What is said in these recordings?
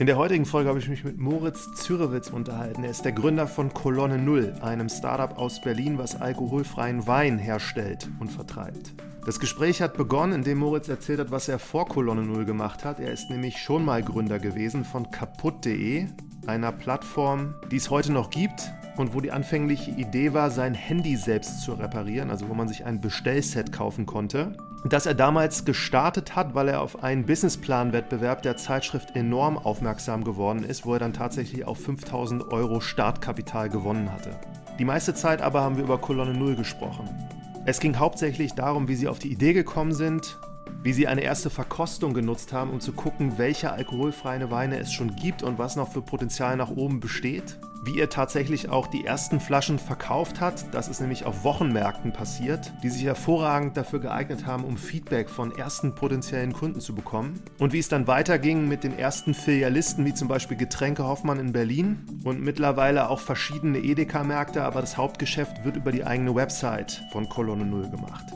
In der heutigen Folge habe ich mich mit Moritz Zürewitz unterhalten. Er ist der Gründer von Kolonne Null, einem Startup aus Berlin, was alkoholfreien Wein herstellt und vertreibt. Das Gespräch hat begonnen, indem Moritz erzählt hat, was er vor Kolonne Null gemacht hat. Er ist nämlich schon mal Gründer gewesen von kaputt.de, einer Plattform, die es heute noch gibt und wo die anfängliche Idee war, sein Handy selbst zu reparieren, also wo man sich ein Bestellset kaufen konnte das er damals gestartet hat, weil er auf einen Businessplan-Wettbewerb der Zeitschrift enorm aufmerksam geworden ist, wo er dann tatsächlich auf 5000 Euro Startkapital gewonnen hatte. Die meiste Zeit aber haben wir über Kolonne Null gesprochen. Es ging hauptsächlich darum, wie sie auf die Idee gekommen sind, wie sie eine erste Verkostung genutzt haben, um zu gucken, welche alkoholfreien Weine es schon gibt und was noch für Potenzial nach oben besteht. Wie er tatsächlich auch die ersten Flaschen verkauft hat, das ist nämlich auf Wochenmärkten passiert, die sich hervorragend dafür geeignet haben, um Feedback von ersten potenziellen Kunden zu bekommen. Und wie es dann weiterging mit den ersten Filialisten, wie zum Beispiel Getränke Hoffmann in Berlin und mittlerweile auch verschiedene Edeka-Märkte, aber das Hauptgeschäft wird über die eigene Website von Kolonne Null gemacht.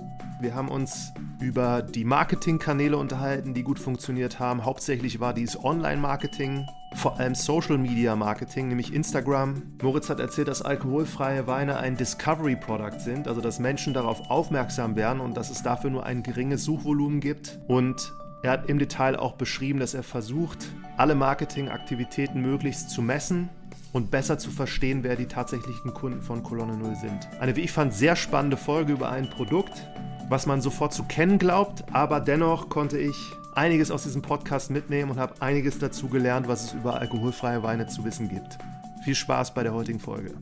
Wir haben uns über die Marketingkanäle unterhalten, die gut funktioniert haben. Hauptsächlich war dies Online-Marketing, vor allem Social Media Marketing, nämlich Instagram. Moritz hat erzählt, dass alkoholfreie Weine ein Discovery Product sind, also dass Menschen darauf aufmerksam werden und dass es dafür nur ein geringes Suchvolumen gibt. Und er hat im Detail auch beschrieben, dass er versucht, alle Marketingaktivitäten möglichst zu messen und besser zu verstehen, wer die tatsächlichen Kunden von Kolonne Null sind. Eine, wie ich fand, sehr spannende Folge über ein Produkt, was man sofort zu kennen glaubt, aber dennoch konnte ich einiges aus diesem Podcast mitnehmen und habe einiges dazu gelernt, was es über alkoholfreie Weine zu wissen gibt. Viel Spaß bei der heutigen Folge.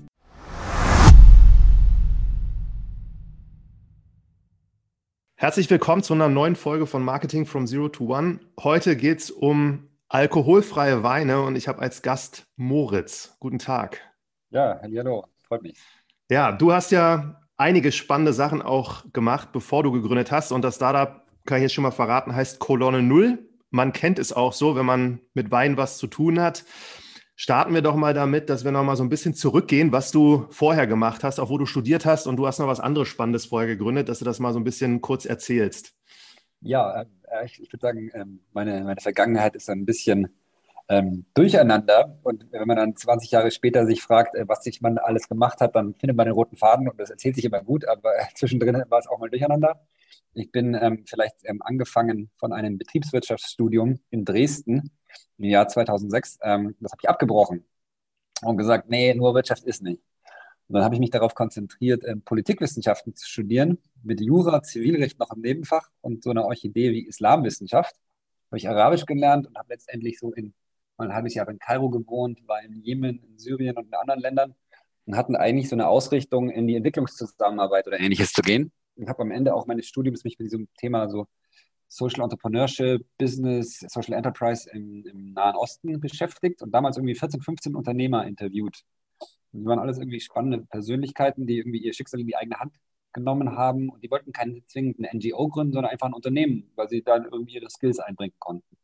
Herzlich willkommen zu einer neuen Folge von Marketing from Zero to One. Heute geht es um alkoholfreie Weine und ich habe als Gast Moritz. Guten Tag. Ja, hallo, freut mich. Ja, du hast ja einige spannende Sachen auch gemacht, bevor du gegründet hast. Und das Startup, kann ich jetzt schon mal verraten, heißt Kolonne Null. Man kennt es auch so, wenn man mit Wein was zu tun hat. Starten wir doch mal damit, dass wir noch mal so ein bisschen zurückgehen, was du vorher gemacht hast, auch wo du studiert hast und du hast noch was anderes Spannendes vorher gegründet, dass du das mal so ein bisschen kurz erzählst. Ja, äh, ich, ich würde sagen, ähm, meine, meine Vergangenheit ist ein bisschen ähm, durcheinander. Und wenn man dann 20 Jahre später sich fragt, äh, was sich man alles gemacht hat, dann findet man den roten Faden und das erzählt sich immer gut, aber zwischendrin war es auch mal durcheinander. Ich bin ähm, vielleicht ähm, angefangen von einem Betriebswirtschaftsstudium in Dresden im Jahr 2006. Ähm, das habe ich abgebrochen und gesagt, nee, nur Wirtschaft ist nicht. Und dann habe ich mich darauf konzentriert, ähm, Politikwissenschaften zu studieren, mit Jura, Zivilrecht noch im Nebenfach und so einer Orchidee wie Islamwissenschaft. Habe ich Arabisch gelernt und habe letztendlich so in mal ein halbes Jahr in Kairo gewohnt, war in Jemen, in Syrien und in anderen Ländern und hatten eigentlich so eine Ausrichtung, in die Entwicklungszusammenarbeit oder ähnliches zu gehen. Ich habe am Ende auch meines Studiums mich mit diesem Thema so Social Entrepreneurship, Business, Social Enterprise im, im Nahen Osten beschäftigt und damals irgendwie 14, 15 Unternehmer interviewt. Die waren alles irgendwie spannende Persönlichkeiten, die irgendwie ihr Schicksal in die eigene Hand genommen haben und die wollten keine zwingend eine NGO gründen, sondern einfach ein Unternehmen, weil sie dann irgendwie ihre Skills einbringen konnten.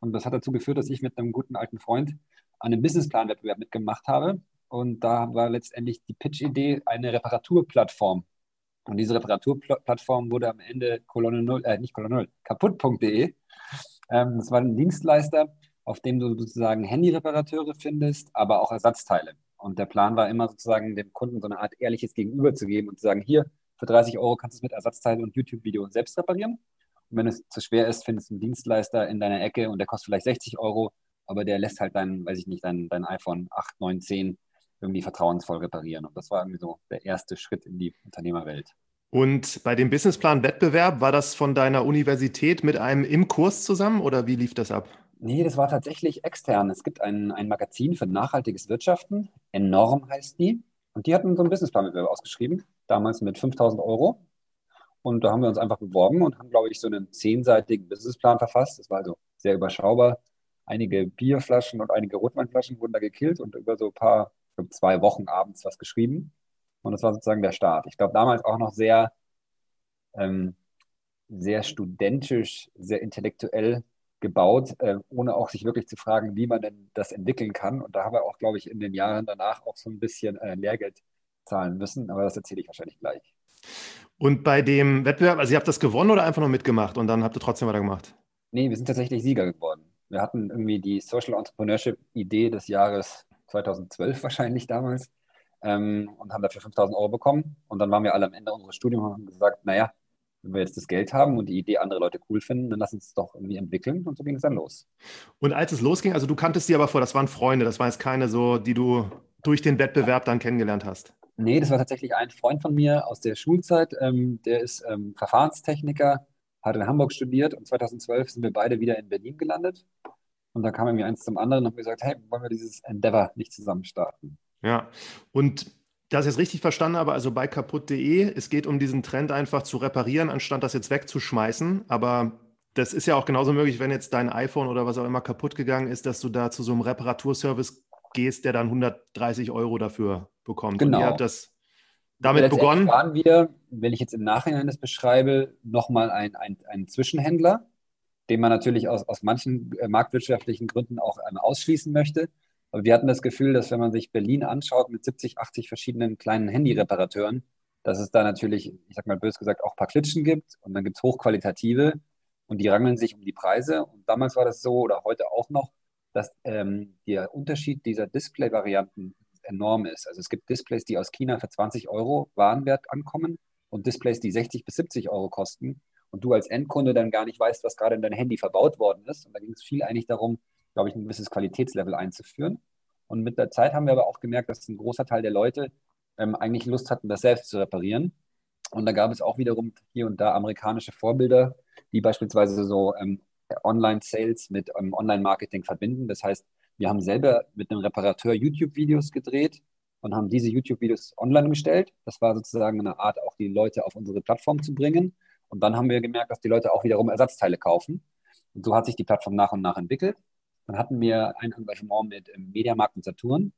Und das hat dazu geführt, dass ich mit einem guten alten Freund an einem Businessplan-Wettbewerb mitgemacht habe. Und da war letztendlich die Pitch-Idee eine Reparaturplattform. Und diese Reparaturplattform wurde am Ende Kolonne 0, äh, nicht Kolonne 0, kaputt.de. Ähm, das war ein Dienstleister, auf dem du sozusagen Handyreparateure findest, aber auch Ersatzteile. Und der Plan war immer sozusagen dem Kunden so eine Art ehrliches Gegenüber zu geben und zu sagen, hier, für 30 Euro kannst du es mit Ersatzteilen und YouTube-Video selbst reparieren. Wenn es zu schwer ist, findest du einen Dienstleister in deiner Ecke und der kostet vielleicht 60 Euro, aber der lässt halt dein, weiß ich nicht, dein, dein iPhone 8, 9, 10 irgendwie vertrauensvoll reparieren. Und das war irgendwie so der erste Schritt in die Unternehmerwelt. Und bei dem Businessplan-Wettbewerb, war das von deiner Universität mit einem im Kurs zusammen oder wie lief das ab? Nee, das war tatsächlich extern. Es gibt ein, ein Magazin für nachhaltiges Wirtschaften, Enorm heißt die. Und die hatten so einen Businessplan-Wettbewerb ausgeschrieben, damals mit 5000 Euro. Und da haben wir uns einfach beworben und haben, glaube ich, so einen zehnseitigen Businessplan verfasst. Das war also sehr überschaubar. Einige Bierflaschen und einige Rotweinflaschen wurden da gekillt und über so ein paar, glaube, zwei Wochen abends was geschrieben. Und das war sozusagen der Start. Ich glaube, damals auch noch sehr, ähm, sehr studentisch, sehr intellektuell gebaut, äh, ohne auch sich wirklich zu fragen, wie man denn das entwickeln kann. Und da haben wir auch, glaube ich, in den Jahren danach auch so ein bisschen äh, Lehrgeld zahlen müssen. Aber das erzähle ich wahrscheinlich gleich. Und bei dem Wettbewerb, also ihr habt das gewonnen oder einfach nur mitgemacht und dann habt ihr trotzdem weitergemacht? Nee, wir sind tatsächlich Sieger geworden. Wir hatten irgendwie die Social Entrepreneurship-Idee des Jahres 2012 wahrscheinlich damals ähm, und haben dafür 5000 Euro bekommen. Und dann waren wir alle am Ende unseres Studiums und haben gesagt, naja, wenn wir jetzt das Geld haben und die Idee andere Leute cool finden, dann lass uns es doch irgendwie entwickeln. Und so ging es dann los. Und als es losging, also du kanntest die aber vor, das waren Freunde, das waren jetzt keine so, die du durch den Wettbewerb dann kennengelernt hast. Nee, das war tatsächlich ein Freund von mir aus der Schulzeit. Ähm, der ist ähm, Verfahrenstechniker, hat in Hamburg studiert und 2012 sind wir beide wieder in Berlin gelandet. Und da kam mir eins zum anderen und haben gesagt, hey, wollen wir dieses Endeavor nicht zusammen starten? Ja, und ich es richtig verstanden habe, also bei kaputt.de, es geht um diesen Trend einfach zu reparieren, anstatt das jetzt wegzuschmeißen. Aber das ist ja auch genauso möglich, wenn jetzt dein iPhone oder was auch immer kaputt gegangen ist, dass du da zu so einem Reparaturservice gehst, der dann 130 Euro dafür bekommt. Genau. Und ihr habt das damit begonnen. waren wir, wenn ich jetzt im Nachhinein das beschreibe, nochmal ein, ein, ein Zwischenhändler, den man natürlich aus, aus manchen äh, marktwirtschaftlichen Gründen auch ausschließen möchte. Aber wir hatten das Gefühl, dass wenn man sich Berlin anschaut mit 70, 80 verschiedenen kleinen Handyreparateuren, dass es da natürlich, ich sag mal bös gesagt, auch ein paar Klitschen gibt und dann gibt es hochqualitative und die rangeln sich um die Preise. Und damals war das so oder heute auch noch, dass ähm, der Unterschied dieser Display-Varianten enorm ist. Also es gibt Displays, die aus China für 20 Euro Warenwert ankommen und Displays, die 60 bis 70 Euro kosten und du als Endkunde dann gar nicht weißt, was gerade in dein Handy verbaut worden ist. Und da ging es viel eigentlich darum, glaube ich, ein gewisses Qualitätslevel einzuführen. Und mit der Zeit haben wir aber auch gemerkt, dass ein großer Teil der Leute ähm, eigentlich Lust hatten, das selbst zu reparieren. Und da gab es auch wiederum hier und da amerikanische Vorbilder, die beispielsweise so ähm, Online-Sales mit ähm, Online-Marketing verbinden. Das heißt, wir haben selber mit einem Reparateur YouTube-Videos gedreht und haben diese YouTube-Videos online gestellt. Das war sozusagen eine Art, auch die Leute auf unsere Plattform zu bringen. Und dann haben wir gemerkt, dass die Leute auch wiederum Ersatzteile kaufen. Und so hat sich die Plattform nach und nach entwickelt. Dann hatten wir ein Engagement mit ähm, Mediamarkt und Saturn.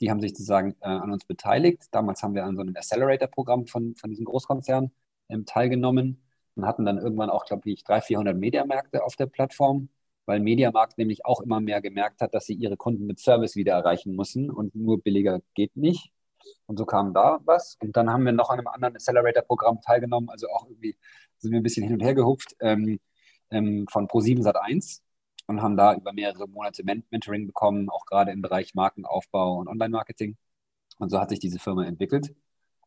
Die haben sich sozusagen äh, an uns beteiligt. Damals haben wir an so einem Accelerator-Programm von, von diesem Großkonzern ähm, teilgenommen und hatten dann irgendwann auch, glaube ich, 300, 400 Mediamärkte auf der Plattform, weil Mediamarkt nämlich auch immer mehr gemerkt hat, dass sie ihre Kunden mit Service wieder erreichen müssen und nur billiger geht nicht. Und so kam da was. Und dann haben wir noch an einem anderen Accelerator-Programm teilgenommen. Also auch irgendwie sind wir ein bisschen hin und her gehupft ähm, ähm, von Pro7 Sat1 und haben da über mehrere Monate Mentoring bekommen, auch gerade im Bereich Markenaufbau und Online-Marketing. Und so hat sich diese Firma entwickelt.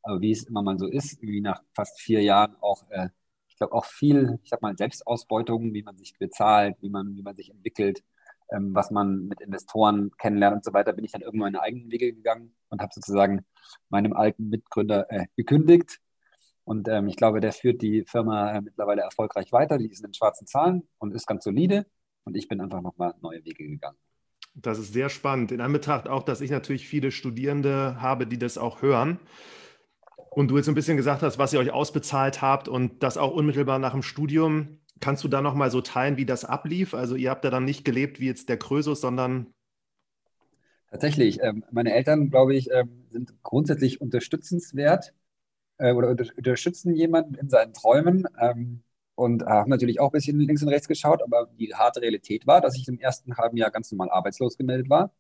Aber wie es immer mal so ist, wie nach fast vier Jahren auch, äh, glaube, auch viel, ich sag mal, Selbstausbeutung, wie man sich bezahlt, wie man, wie man sich entwickelt, ähm, was man mit Investoren kennenlernt und so weiter, bin ich dann irgendwann meine eigenen Wege gegangen und habe sozusagen meinem alten Mitgründer äh, gekündigt. Und ähm, ich glaube, der führt die Firma äh, mittlerweile erfolgreich weiter. Die ist in den schwarzen Zahlen und ist ganz solide. Und ich bin einfach nochmal neue Wege gegangen. Das ist sehr spannend. In Anbetracht auch, dass ich natürlich viele Studierende habe, die das auch hören. Und du jetzt ein bisschen gesagt hast, was ihr euch ausbezahlt habt und das auch unmittelbar nach dem Studium. Kannst du da nochmal so teilen, wie das ablief? Also ihr habt ja dann nicht gelebt wie jetzt der Krösus, sondern Tatsächlich. Ähm, meine Eltern, glaube ich, ähm, sind grundsätzlich unterstützenswert äh, oder unterstützen jemanden in seinen Träumen. Ähm, und haben natürlich auch ein bisschen links und rechts geschaut, aber die harte Realität war, dass ich im ersten halben Jahr ganz normal arbeitslos gemeldet war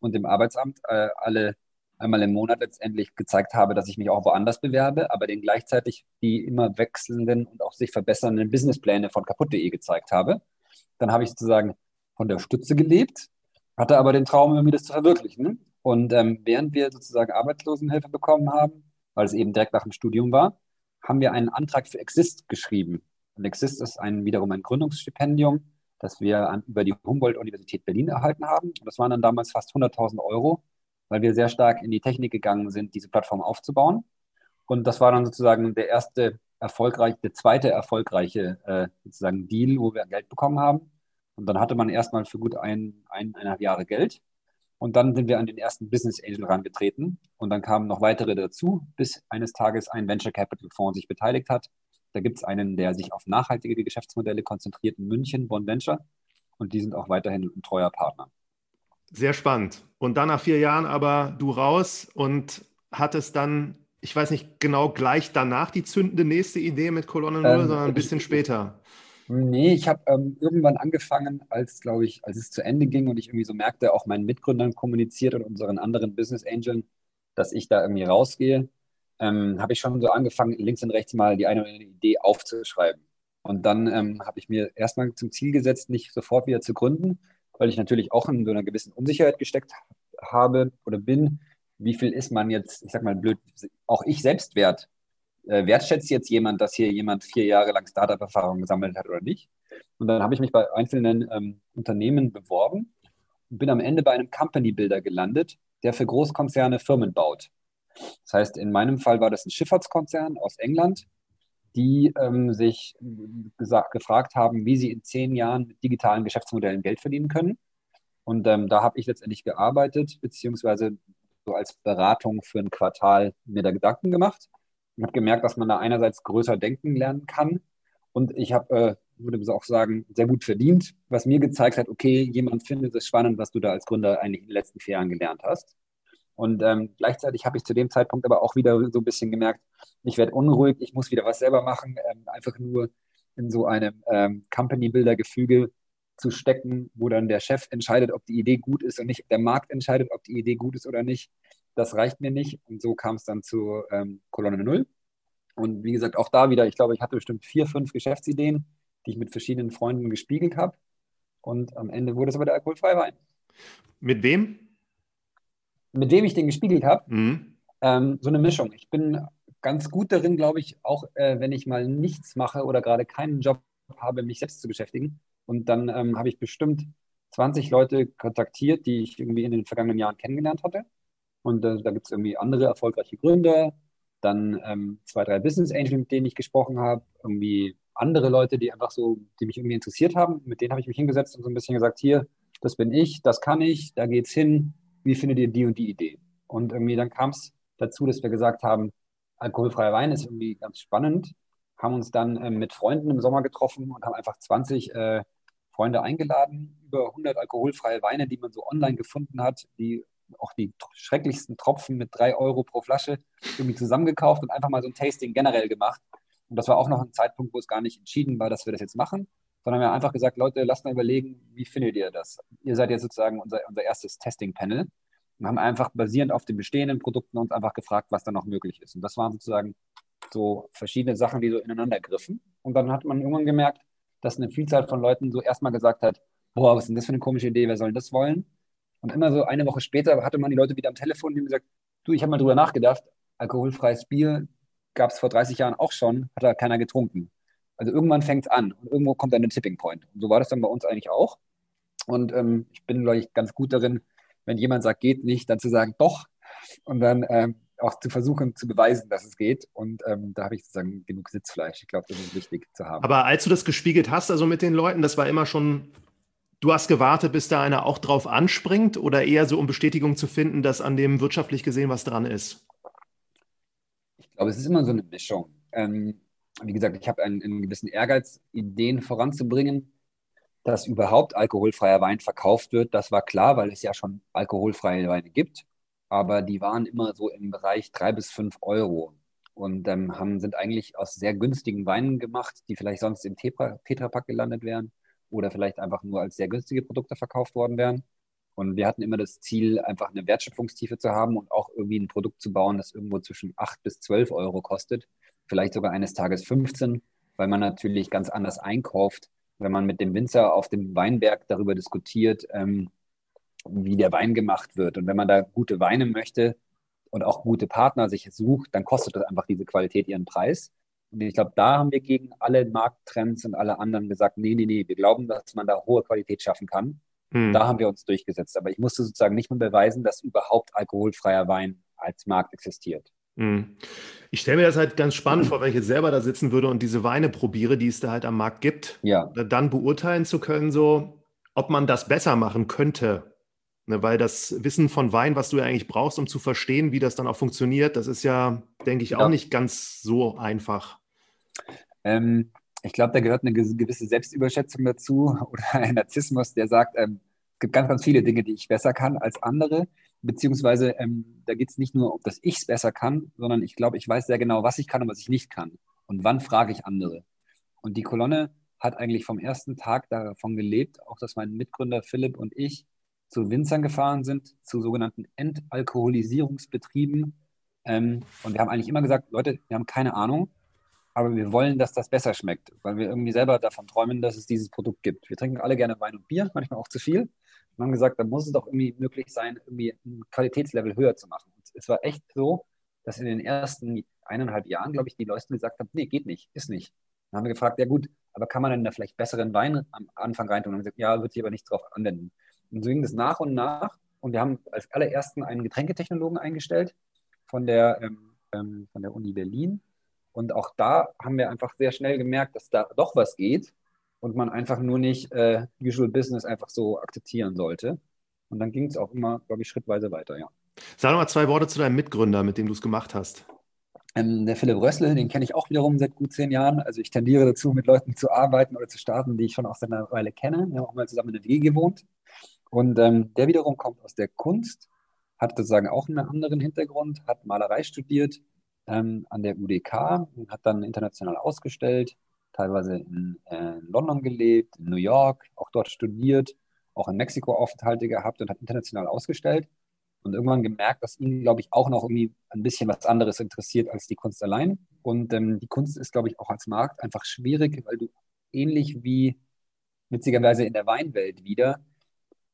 und im Arbeitsamt äh, alle einmal im Monat letztendlich gezeigt habe, dass ich mich auch woanders bewerbe, aber den gleichzeitig die immer wechselnden und auch sich verbessernden Businesspläne von kaputt.de gezeigt habe. Dann habe ich sozusagen von der Stütze gelebt, hatte aber den Traum, irgendwie das zu verwirklichen. Und ähm, während wir sozusagen Arbeitslosenhilfe bekommen haben, weil es eben direkt nach dem Studium war, haben wir einen Antrag für Exist geschrieben. Und Exist ist ein, wiederum ein Gründungsstipendium, das wir an, über die Humboldt-Universität Berlin erhalten haben. Und das waren dann damals fast 100.000 Euro, weil wir sehr stark in die Technik gegangen sind, diese Plattform aufzubauen. Und das war dann sozusagen der erste erfolgreiche, der zweite erfolgreiche äh, sozusagen Deal, wo wir Geld bekommen haben. Und dann hatte man erstmal für gut ein, eineinhalb Jahre Geld. Und dann sind wir an den ersten Business Angel rangetreten. Und dann kamen noch weitere dazu, bis eines Tages ein Venture Capital Fonds sich beteiligt hat da gibt es einen, der sich auf nachhaltige Geschäftsmodelle konzentriert in München, Bonn Venture. Und die sind auch weiterhin ein treuer Partner. Sehr spannend. Und dann nach vier Jahren aber du raus und hattest dann, ich weiß nicht genau gleich danach die zündende nächste Idee mit Kolonne Null, ähm, sondern ein bisschen ich, später. Nee, ich habe ähm, irgendwann angefangen, als, glaube ich, als es zu Ende ging und ich irgendwie so merkte, auch meinen Mitgründern kommuniziert und unseren anderen Business Angeln, dass ich da irgendwie rausgehe ähm, habe ich schon so angefangen, links und rechts mal die eine oder andere Idee aufzuschreiben. Und dann ähm, habe ich mir erstmal zum Ziel gesetzt, nicht sofort wieder zu gründen, weil ich natürlich auch in so einer gewissen Unsicherheit gesteckt habe oder bin. Wie viel ist man jetzt, ich sag mal blöd, auch ich selbst wert? Äh, wertschätzt jetzt jemand, dass hier jemand vier Jahre lang Startup-Erfahrung gesammelt hat oder nicht? Und dann habe ich mich bei einzelnen ähm, Unternehmen beworben und bin am Ende bei einem Company Builder gelandet, der für Großkonzerne Firmen baut. Das heißt, in meinem Fall war das ein Schifffahrtskonzern aus England, die ähm, sich gesagt, gefragt haben, wie sie in zehn Jahren mit digitalen Geschäftsmodellen Geld verdienen können. Und ähm, da habe ich letztendlich gearbeitet, beziehungsweise so als Beratung für ein Quartal mir da Gedanken gemacht und habe gemerkt, dass man da einerseits größer denken lernen kann. Und ich habe, äh, würde auch sagen, sehr gut verdient, was mir gezeigt hat, okay, jemand findet es spannend, was du da als Gründer eigentlich in den letzten vier Jahren gelernt hast. Und ähm, gleichzeitig habe ich zu dem Zeitpunkt aber auch wieder so ein bisschen gemerkt, ich werde unruhig, ich muss wieder was selber machen, ähm, einfach nur in so einem ähm, Company-Builder-Gefüge zu stecken, wo dann der Chef entscheidet, ob die Idee gut ist und nicht der Markt entscheidet, ob die Idee gut ist oder nicht. Das reicht mir nicht. Und so kam es dann zu ähm, Kolonne Null. Und wie gesagt, auch da wieder, ich glaube, ich hatte bestimmt vier, fünf Geschäftsideen, die ich mit verschiedenen Freunden gespiegelt habe. Und am Ende wurde es aber der alkoholfreie Wein. Mit wem? Mit wem ich den gespiegelt habe. Mhm. Ähm, so eine Mischung. Ich bin ganz gut darin, glaube ich, auch äh, wenn ich mal nichts mache oder gerade keinen Job habe, mich selbst zu beschäftigen. Und dann ähm, habe ich bestimmt 20 Leute kontaktiert, die ich irgendwie in den vergangenen Jahren kennengelernt hatte. Und äh, da gibt es irgendwie andere erfolgreiche Gründer, dann ähm, zwei, drei Business Angels, mit denen ich gesprochen habe, irgendwie andere Leute, die einfach so, die mich irgendwie interessiert haben. Mit denen habe ich mich hingesetzt und so ein bisschen gesagt, hier, das bin ich, das kann ich, da geht's hin, wie findet ihr die und die Idee? Und irgendwie dann kam es dazu, dass wir gesagt haben, alkoholfreier Wein ist irgendwie ganz spannend, haben uns dann äh, mit Freunden im Sommer getroffen und haben einfach 20 äh, Freunde eingeladen, über 100 alkoholfreie Weine, die man so online gefunden hat, die auch die schrecklichsten Tropfen mit drei Euro pro Flasche irgendwie zusammengekauft und einfach mal so ein Tasting generell gemacht. Und das war auch noch ein Zeitpunkt, wo es gar nicht entschieden war, dass wir das jetzt machen, sondern wir haben einfach gesagt, Leute, lasst mal überlegen, wie findet ihr das? Ihr seid jetzt sozusagen unser, unser erstes Testing-Panel und haben einfach basierend auf den bestehenden Produkten uns einfach gefragt, was da noch möglich ist. Und das waren sozusagen so verschiedene Sachen, die so ineinander griffen. Und dann hat man irgendwann gemerkt, dass eine Vielzahl von Leuten so erstmal gesagt hat, boah, was ist denn das für eine komische Idee, wer soll das wollen? Und immer so eine Woche später hatte man die Leute wieder am Telefon, die haben gesagt, du, ich habe mal drüber nachgedacht, alkoholfreies Bier gab es vor 30 Jahren auch schon, hat da keiner getrunken. Also irgendwann fängt es an und irgendwo kommt dann der Tipping Point. Und so war das dann bei uns eigentlich auch. Und ähm, ich bin, glaube ich, ganz gut darin, wenn jemand sagt, geht nicht, dann zu sagen, doch. Und dann ähm, auch zu versuchen zu beweisen, dass es geht. Und ähm, da habe ich sozusagen genug Sitzfleisch. Ich glaube, das ist wichtig zu haben. Aber als du das gespiegelt hast, also mit den Leuten, das war immer schon, du hast gewartet, bis da einer auch drauf anspringt oder eher so, um Bestätigung zu finden, dass an dem wirtschaftlich gesehen was dran ist? Ich glaube, es ist immer so eine Mischung. Ähm, wie gesagt, ich habe einen, einen, gewissen Ehrgeiz, Ideen voranzubringen, dass überhaupt alkoholfreier Wein verkauft wird. Das war klar, weil es ja schon alkoholfreie Weine gibt. Aber die waren immer so im Bereich drei bis fünf Euro und ähm, haben, sind eigentlich aus sehr günstigen Weinen gemacht, die vielleicht sonst im Tetrapack gelandet wären oder vielleicht einfach nur als sehr günstige Produkte verkauft worden wären. Und wir hatten immer das Ziel, einfach eine Wertschöpfungstiefe zu haben und auch irgendwie ein Produkt zu bauen, das irgendwo zwischen 8 bis 12 Euro kostet vielleicht sogar eines Tages 15, weil man natürlich ganz anders einkauft, wenn man mit dem Winzer auf dem Weinberg darüber diskutiert, ähm, wie der Wein gemacht wird. Und wenn man da gute Weine möchte und auch gute Partner sich sucht, dann kostet das einfach diese Qualität ihren Preis. Und ich glaube, da haben wir gegen alle Markttrends und alle anderen gesagt, nee, nee, nee, wir glauben, dass man da hohe Qualität schaffen kann. Hm. Da haben wir uns durchgesetzt. Aber ich musste sozusagen nicht mehr beweisen, dass überhaupt alkoholfreier Wein als Markt existiert. Hm. Ich stelle mir das halt ganz spannend vor, wenn ich jetzt selber da sitzen würde und diese Weine probiere, die es da halt am Markt gibt, ja. dann beurteilen zu können, so, ob man das besser machen könnte. Ne, weil das Wissen von Wein, was du ja eigentlich brauchst, um zu verstehen, wie das dann auch funktioniert, das ist ja, denke ich, auch ja. nicht ganz so einfach. Ähm, ich glaube, da gehört eine gewisse Selbstüberschätzung dazu oder ein Narzissmus, der sagt, ähm, es gibt ganz, ganz viele Dinge, die ich besser kann als andere beziehungsweise ähm, da geht es nicht nur, dass ich es besser kann, sondern ich glaube, ich weiß sehr genau, was ich kann und was ich nicht kann. Und wann frage ich andere. Und die Kolonne hat eigentlich vom ersten Tag davon gelebt, auch dass mein Mitgründer Philipp und ich zu Winzern gefahren sind, zu sogenannten Entalkoholisierungsbetrieben. Ähm, und wir haben eigentlich immer gesagt, Leute, wir haben keine Ahnung, aber wir wollen, dass das besser schmeckt, weil wir irgendwie selber davon träumen, dass es dieses Produkt gibt. Wir trinken alle gerne Wein und Bier, manchmal auch zu viel. Wir haben gesagt, da muss es doch irgendwie möglich sein, irgendwie ein Qualitätslevel höher zu machen. Und es war echt so, dass in den ersten eineinhalb Jahren, glaube ich, die Leute gesagt haben, nee, geht nicht, ist nicht. Dann haben wir gefragt, ja gut, aber kann man denn da vielleicht besseren Wein am Anfang reintun? Und haben gesagt, ja, wird sich aber nicht drauf anwenden. Und so ging das nach und nach. Und wir haben als allerersten einen Getränketechnologen eingestellt von der, ähm, ähm von der Uni Berlin, und auch da haben wir einfach sehr schnell gemerkt, dass da doch was geht und man einfach nur nicht äh, Usual Business einfach so akzeptieren sollte. Und dann ging es auch immer, glaube ich, schrittweise weiter, ja. Sag mal zwei Worte zu deinem Mitgründer, mit dem du es gemacht hast. Ähm, der Philipp Rössle, den kenne ich auch wiederum seit gut zehn Jahren. Also ich tendiere dazu, mit Leuten zu arbeiten oder zu starten, die ich schon aus einer Weile kenne. Wir haben auch mal zusammen in der WG gewohnt. Und ähm, der wiederum kommt aus der Kunst, hat sozusagen auch einen anderen Hintergrund, hat Malerei studiert, ähm, an der UDK und hat dann international ausgestellt, teilweise in, äh, in London gelebt, in New York, auch dort studiert, auch in Mexiko Aufenthalte gehabt und hat international ausgestellt und irgendwann gemerkt, dass ihn, glaube ich, auch noch irgendwie ein bisschen was anderes interessiert als die Kunst allein. Und ähm, die Kunst ist, glaube ich, auch als Markt einfach schwierig, weil du ähnlich wie witzigerweise in der Weinwelt wieder,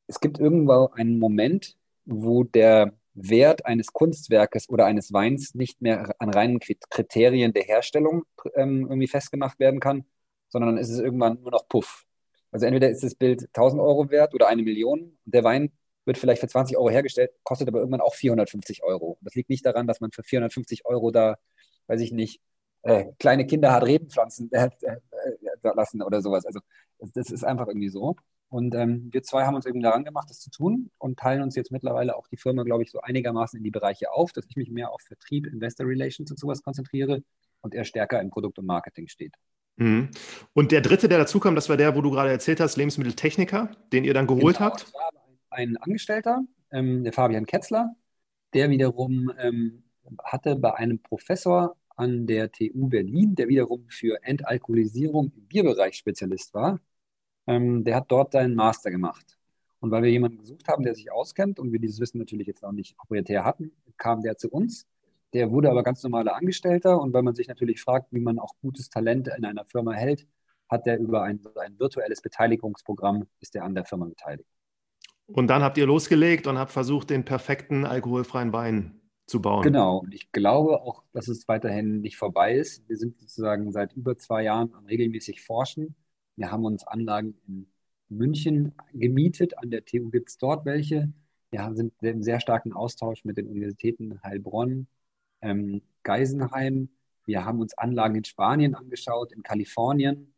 es gibt irgendwo einen Moment, wo der Wert eines Kunstwerkes oder eines Weins nicht mehr an reinen Kriterien der Herstellung ähm, irgendwie festgemacht werden kann, sondern dann ist es irgendwann nur noch Puff. Also entweder ist das Bild 1000 Euro wert oder eine Million der Wein wird vielleicht für 20 Euro hergestellt, kostet aber irgendwann auch 450 Euro. Das liegt nicht daran, dass man für 450 Euro da, weiß ich nicht, äh, kleine Kinder hat Rebenpflanzen äh, äh, lassen oder sowas. Also das ist einfach irgendwie so. Und ähm, wir zwei haben uns eben daran gemacht, das zu tun und teilen uns jetzt mittlerweile auch die Firma, glaube ich, so einigermaßen in die Bereiche auf, dass ich mich mehr auf Vertrieb, Investor Relations und sowas konzentriere und er stärker im Produkt und Marketing steht. Mhm. Und der dritte, der dazu kam, das war der, wo du gerade erzählt hast, Lebensmitteltechniker, den ihr dann geholt genau, habt? Ein Angestellter, ähm, der Fabian Ketzler, der wiederum ähm, hatte bei einem Professor an der TU Berlin, der wiederum für Entalkoholisierung im Bierbereich Spezialist war, ähm, der hat dort seinen Master gemacht. Und weil wir jemanden gesucht haben, der sich auskennt und wir dieses Wissen natürlich jetzt auch nicht proprietär hatten, kam der zu uns. Der wurde aber ganz normaler Angestellter und weil man sich natürlich fragt, wie man auch gutes Talent in einer Firma hält, hat der über ein, ein virtuelles Beteiligungsprogramm, ist der an der Firma beteiligt. Und dann habt ihr losgelegt und habt versucht, den perfekten alkoholfreien Wein zu bauen. Genau, und ich glaube auch, dass es weiterhin nicht vorbei ist. Wir sind sozusagen seit über zwei Jahren am regelmäßig Forschen wir haben uns Anlagen in München gemietet. An der TU gibt es dort welche. Wir sind im sehr starken Austausch mit den Universitäten Heilbronn, ähm, Geisenheim. Wir haben uns Anlagen in Spanien angeschaut, in Kalifornien.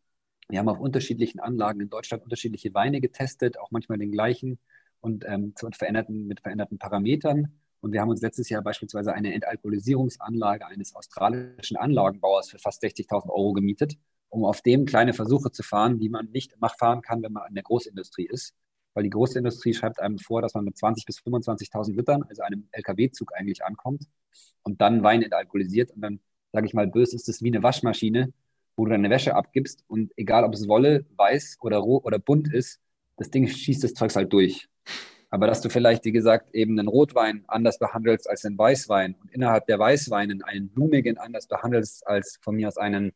Wir haben auf unterschiedlichen Anlagen in Deutschland unterschiedliche Weine getestet, auch manchmal den gleichen und ähm, veränderten, mit veränderten Parametern. Und wir haben uns letztes Jahr beispielsweise eine Entalkoholisierungsanlage eines australischen Anlagenbauers für fast 60.000 Euro gemietet um auf dem kleine Versuche zu fahren, die man nicht fahren kann, wenn man in der Großindustrie ist. Weil die Großindustrie schreibt einem vor, dass man mit 20.000 bis 25.000 Litern, also einem LKW-Zug eigentlich ankommt und dann Wein entalkoholisiert. Und dann, sage ich mal, böse ist es wie eine Waschmaschine, wo du deine Wäsche abgibst und egal, ob es Wolle, weiß oder roh oder bunt ist, das Ding schießt das Zeugs halt durch. Aber dass du vielleicht, wie gesagt, eben einen Rotwein anders behandelst als einen Weißwein und innerhalb der Weißweinen einen blumigen anders behandelst als von mir aus einen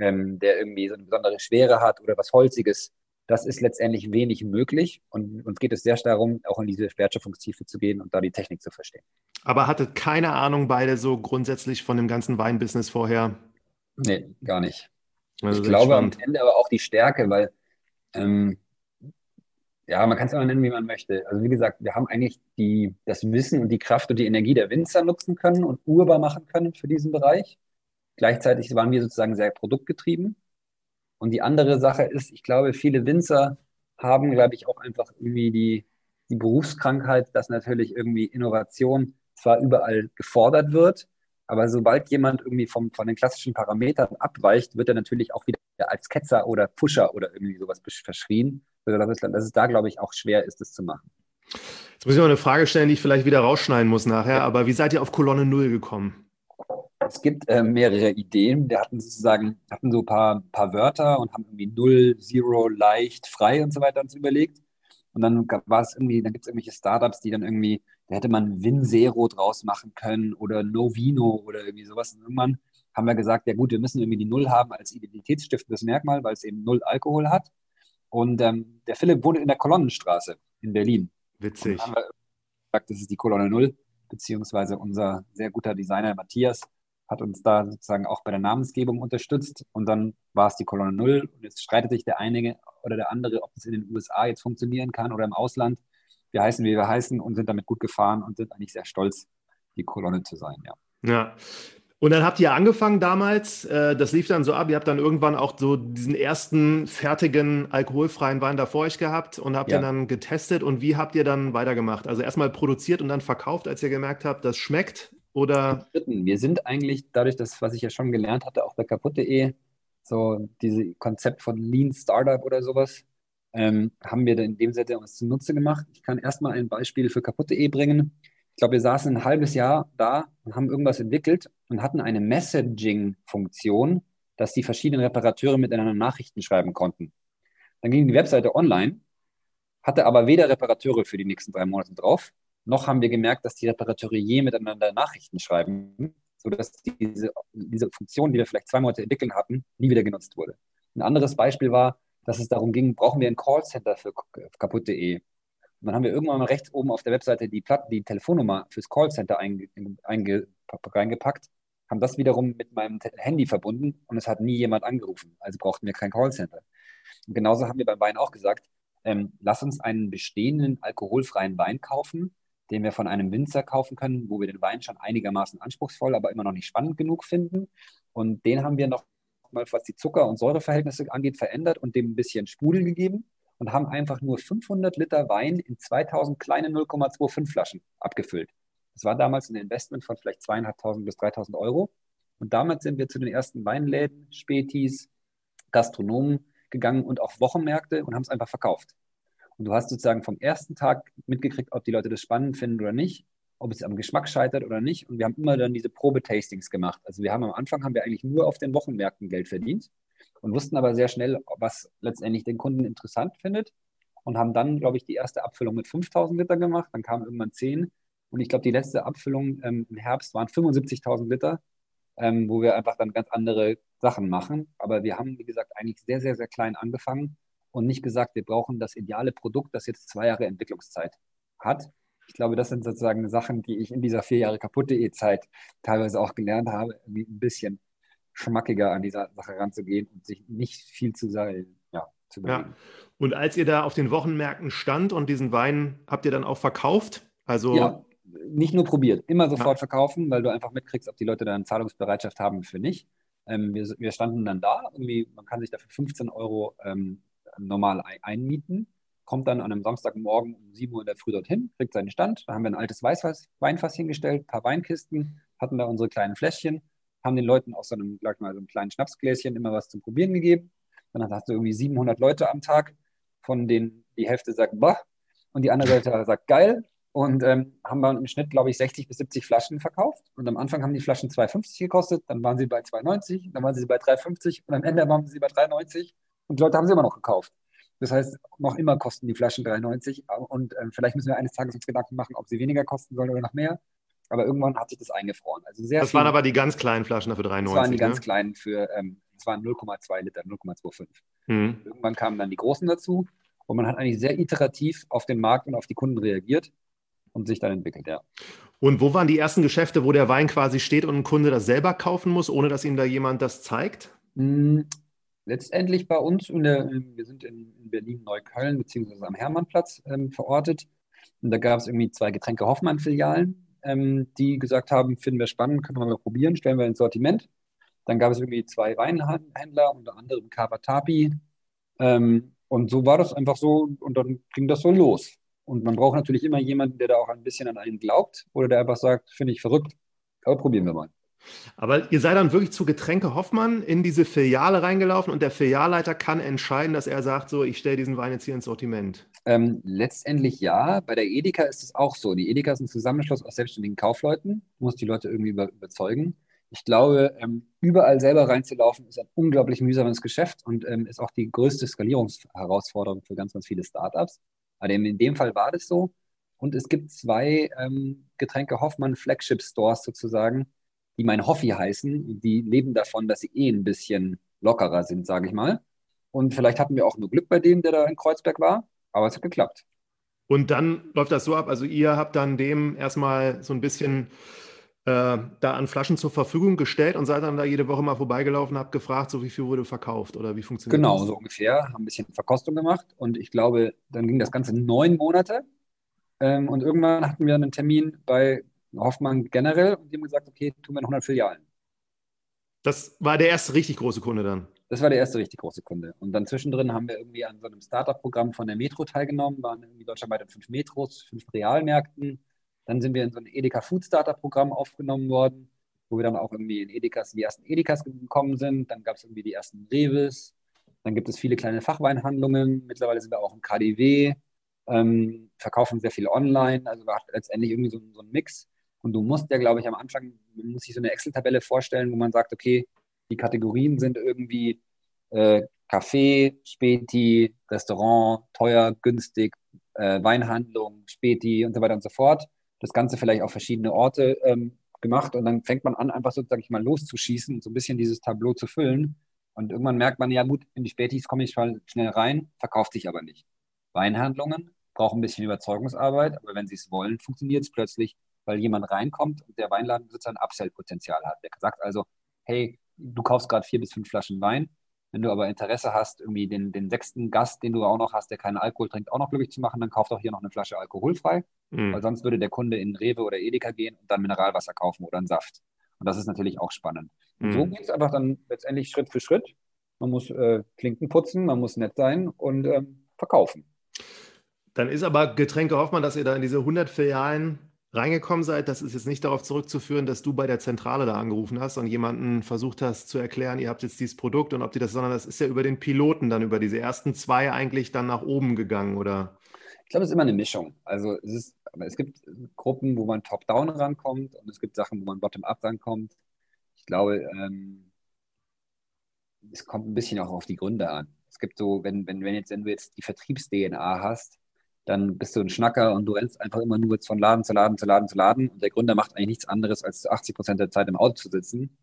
ähm, der irgendwie so eine besondere Schwere hat oder was Holziges, das ist letztendlich wenig möglich. Und uns geht es sehr darum, auch in diese Wertschöpfungstiefe zu gehen und da die Technik zu verstehen. Aber hattet keine Ahnung beide so grundsätzlich von dem ganzen Weinbusiness vorher? Nee, gar nicht. Also ich glaube spannend. am Ende aber auch die Stärke, weil ähm, ja, man kann es immer nennen, wie man möchte. Also wie gesagt, wir haben eigentlich die, das Wissen und die Kraft und die Energie der Winzer nutzen können und urbar machen können für diesen Bereich. Gleichzeitig waren wir sozusagen sehr produktgetrieben. Und die andere Sache ist, ich glaube, viele Winzer haben, glaube ich, auch einfach irgendwie die, die Berufskrankheit, dass natürlich irgendwie Innovation zwar überall gefordert wird, aber sobald jemand irgendwie vom, von den klassischen Parametern abweicht, wird er natürlich auch wieder als Ketzer oder Pusher oder irgendwie sowas verschrien. Also dass es da, glaube ich, auch schwer ist, das zu machen. Jetzt muss ich mal eine Frage stellen, die ich vielleicht wieder rausschneiden muss nachher, aber wie seid ihr auf Kolonne Null gekommen? Es gibt äh, mehrere Ideen. Wir hatten sozusagen, hatten so ein paar, paar Wörter und haben irgendwie null, zero, leicht, frei und so weiter uns überlegt. Und dann war es irgendwie, dann gibt es irgendwelche Startups, die dann irgendwie, da hätte man Win Zero draus machen können oder No Vino oder irgendwie sowas. Und irgendwann haben wir gesagt, ja gut, wir müssen irgendwie die Null haben als identitätsstiftendes Merkmal, weil es eben Null Alkohol hat. Und ähm, der Philipp wohnt in der Kolonnenstraße in Berlin. Witzig. Und haben wir gesagt, das ist die Kolonne Null, beziehungsweise unser sehr guter Designer Matthias hat uns da sozusagen auch bei der Namensgebung unterstützt und dann war es die Kolonne Null und jetzt streitet sich der eine oder der andere, ob es in den USA jetzt funktionieren kann oder im Ausland. Wir heißen, wie wir heißen und sind damit gut gefahren und sind eigentlich sehr stolz, die Kolonne zu sein, ja. Ja, und dann habt ihr angefangen damals, äh, das lief dann so ab, ihr habt dann irgendwann auch so diesen ersten fertigen alkoholfreien Wein da vor euch gehabt und habt ja. den dann getestet und wie habt ihr dann weitergemacht? Also erstmal produziert und dann verkauft, als ihr gemerkt habt, das schmeckt oder? Wir sind eigentlich dadurch, dass, was ich ja schon gelernt hatte, auch bei kaputt.de, so dieses Konzept von Lean Startup oder sowas, ähm, haben wir in dem Sinne uns zunutze gemacht. Ich kann erstmal ein Beispiel für kaputt.de bringen glaube, wir saßen ein halbes Jahr da und haben irgendwas entwickelt und hatten eine Messaging-Funktion, dass die verschiedenen Reparateure miteinander Nachrichten schreiben konnten. Dann ging die Webseite online, hatte aber weder Reparateure für die nächsten drei Monate drauf, noch haben wir gemerkt, dass die Reparateure je miteinander Nachrichten schreiben, sodass diese, diese Funktion, die wir vielleicht zwei Monate entwickeln hatten, nie wieder genutzt wurde. Ein anderes Beispiel war, dass es darum ging, brauchen wir ein Callcenter für kaputt.de? Und dann haben wir irgendwann mal rechts oben auf der Webseite die, Platte, die Telefonnummer fürs Callcenter einge, einge, reingepackt, haben das wiederum mit meinem Handy verbunden und es hat nie jemand angerufen. Also brauchten wir kein Callcenter. Und genauso haben wir beim Wein auch gesagt, ähm, lass uns einen bestehenden alkoholfreien Wein kaufen, den wir von einem Winzer kaufen können, wo wir den Wein schon einigermaßen anspruchsvoll, aber immer noch nicht spannend genug finden. Und den haben wir noch mal, was die Zucker- und Säureverhältnisse angeht, verändert und dem ein bisschen Sprudel gegeben und haben einfach nur 500 Liter Wein in 2000 kleine 0,25 Flaschen abgefüllt. Das war damals ein Investment von vielleicht zweieinhalbtausend bis 3000 Euro. Und damit sind wir zu den ersten Weinläden, Spätis, Gastronomen gegangen und auch Wochenmärkte und haben es einfach verkauft. Und du hast sozusagen vom ersten Tag mitgekriegt, ob die Leute das spannend finden oder nicht, ob es am Geschmack scheitert oder nicht. Und wir haben immer dann diese Probetastings gemacht. Also wir haben am Anfang haben wir eigentlich nur auf den Wochenmärkten Geld verdient und wussten aber sehr schnell, was letztendlich den Kunden interessant findet und haben dann, glaube ich, die erste Abfüllung mit 5000 Liter gemacht, dann kamen irgendwann 10 und ich glaube, die letzte Abfüllung ähm, im Herbst waren 75.000 Liter, ähm, wo wir einfach dann ganz andere Sachen machen. Aber wir haben, wie gesagt, eigentlich sehr, sehr, sehr klein angefangen und nicht gesagt, wir brauchen das ideale Produkt, das jetzt zwei Jahre Entwicklungszeit hat. Ich glaube, das sind sozusagen Sachen, die ich in dieser vier Jahre kaputte Zeit teilweise auch gelernt habe, ein bisschen schmackiger an dieser Sache ranzugehen und sich nicht viel zu sein, ja, zu bewegen. Ja. Und als ihr da auf den Wochenmärkten stand und diesen Wein habt ihr dann auch verkauft? Also ja, nicht nur probiert, immer sofort ja. verkaufen, weil du einfach mitkriegst, ob die Leute dann Zahlungsbereitschaft haben für nicht. Ähm, wir, wir, standen dann da, irgendwie, man kann sich dafür 15 Euro ähm, normal ein, einmieten, kommt dann an einem Samstagmorgen um 7 Uhr in der Früh dorthin, kriegt seinen Stand. Da haben wir ein altes Weißfass, Weinfass hingestellt, ein paar Weinkisten, hatten da unsere kleinen Fläschchen haben den Leuten aus so einem, sag mal, so einem kleinen Schnapsgläschen immer was zum Probieren gegeben. Dann hast du irgendwie 700 Leute am Tag, von denen die Hälfte sagt, bah, und die andere Seite sagt, geil. Und ähm, haben wir im Schnitt, glaube ich, 60 bis 70 Flaschen verkauft. Und am Anfang haben die Flaschen 2,50 gekostet, dann waren sie bei 2,90, dann waren sie bei 3,50 und am Ende waren sie bei 3,90 und die Leute haben sie immer noch gekauft. Das heißt, noch immer kosten die Flaschen 3,90 und äh, vielleicht müssen wir eines Tages uns Gedanken machen, ob sie weniger kosten sollen oder noch mehr aber irgendwann hat sich das eingefroren. Also sehr das viel, waren aber die ganz kleinen Flaschen für 3,90. Das waren die ne? ganz kleinen für, ähm, das waren 0,2 Liter, 0,25. Mhm. Irgendwann kamen dann die großen dazu und man hat eigentlich sehr iterativ auf den Markt und auf die Kunden reagiert und sich dann entwickelt, ja. Und wo waren die ersten Geschäfte, wo der Wein quasi steht und ein Kunde das selber kaufen muss, ohne dass ihm da jemand das zeigt? Letztendlich bei uns, der, wir sind in, Berlin-Neukölln beziehungsweise am Hermannplatz ähm, verortet. Und da gab es irgendwie zwei Getränke Hoffmann-Filialen ähm, die gesagt haben, finden wir spannend, können wir mal probieren, stellen wir ins Sortiment. Dann gab es irgendwie zwei Weinhändler, unter anderem Kawatapi. Ähm, und so war das einfach so und dann ging das so los. Und man braucht natürlich immer jemanden, der da auch ein bisschen an einen glaubt oder der einfach sagt, finde ich verrückt, aber probieren wir mal. Aber ihr seid dann wirklich zu Getränke Hoffmann in diese Filiale reingelaufen und der Filialleiter kann entscheiden, dass er sagt, so, ich stelle diesen Wein jetzt hier ins Sortiment. Ähm, letztendlich ja. Bei der Edeka ist es auch so. Die Edeka ist ein Zusammenschluss aus selbstständigen Kaufleuten, muss die Leute irgendwie über, überzeugen. Ich glaube, ähm, überall selber reinzulaufen, ist ein unglaublich mühsames Geschäft und ähm, ist auch die größte Skalierungsherausforderung für ganz, ganz viele Startups. Aber in dem Fall war das so. Und es gibt zwei ähm, Getränke Hoffmann Flagship Stores sozusagen, die mein Hoffi heißen, die leben davon, dass sie eh ein bisschen lockerer sind, sage ich mal. Und vielleicht hatten wir auch nur Glück bei dem, der da in Kreuzberg war, aber es hat geklappt. Und dann läuft das so ab, also ihr habt dann dem erstmal so ein bisschen äh, da an Flaschen zur Verfügung gestellt und seid dann da jede Woche mal vorbeigelaufen, habt gefragt, so wie viel wurde verkauft oder wie funktioniert genau, das? Genau, so ungefähr. Haben ein bisschen Verkostung gemacht und ich glaube, dann ging das Ganze neun Monate. Ähm, und irgendwann hatten wir einen Termin bei Hoffmann generell und die haben gesagt, okay, tun wir noch 100 Filialen. Das war der erste richtig große Kunde dann? Das war der erste richtig große Kunde. Und dann zwischendrin haben wir irgendwie an so einem Startup-Programm von der Metro teilgenommen, waren irgendwie deutschlandweit in fünf Metros, fünf Realmärkten. Dann sind wir in so ein Edeka Food Startup-Programm aufgenommen worden, wo wir dann auch irgendwie in Edekas, die ersten Edekas gekommen sind. Dann gab es irgendwie die ersten Reves. Dann gibt es viele kleine Fachweinhandlungen. Mittlerweile sind wir auch im KDW, ähm, verkaufen sehr viel online. Also war letztendlich irgendwie so, so ein Mix. Und du musst ja, glaube ich, am Anfang, muss sich so eine Excel-Tabelle vorstellen, wo man sagt, okay, die Kategorien sind irgendwie äh, Café, Späti, Restaurant, teuer, günstig, äh, Weinhandlung, Späti und so weiter und so fort. Das Ganze vielleicht auf verschiedene Orte ähm, gemacht und dann fängt man an, einfach so, sag ich mal, loszuschießen und so ein bisschen dieses Tableau zu füllen. Und irgendwann merkt man, ja gut, in die Spätis komme ich schnell rein, verkauft sich aber nicht. Weinhandlungen brauchen ein bisschen Überzeugungsarbeit, aber wenn sie es wollen, funktioniert es plötzlich weil jemand reinkommt und der Weinladenbesitzer ein Upsell-Potenzial hat. Der sagt also, hey, du kaufst gerade vier bis fünf Flaschen Wein. Wenn du aber Interesse hast, irgendwie den, den sechsten Gast, den du auch noch hast, der keinen Alkohol trinkt, auch noch glücklich zu machen, dann kauf doch hier noch eine Flasche alkoholfrei. Mhm. Weil sonst würde der Kunde in Rewe oder Edeka gehen und dann Mineralwasser kaufen oder einen Saft. Und das ist natürlich auch spannend. Mhm. So geht es einfach dann letztendlich Schritt für Schritt. Man muss äh, Klinken putzen, man muss nett sein und ähm, verkaufen. Dann ist aber Getränke Hoffmann, dass ihr da in diese 100 Filialen reingekommen seid, das ist jetzt nicht darauf zurückzuführen, dass du bei der Zentrale da angerufen hast und jemanden versucht hast zu erklären, ihr habt jetzt dieses Produkt und ob die das, sondern das ist ja über den Piloten dann, über diese ersten zwei eigentlich dann nach oben gegangen, oder? Ich glaube, es ist immer eine Mischung. Also es, ist, es gibt Gruppen, wo man top-down rankommt und es gibt Sachen, wo man bottom-up rankommt. Ich glaube, ähm, es kommt ein bisschen auch auf die Gründe an. Es gibt so, wenn, wenn, wenn, jetzt, wenn du jetzt die Vertriebs-DNA hast, dann bist du ein Schnacker und du rennst einfach immer nur von Laden zu Laden zu Laden zu Laden. Und der Gründer macht eigentlich nichts anderes, als 80 Prozent der Zeit im Auto zu sitzen.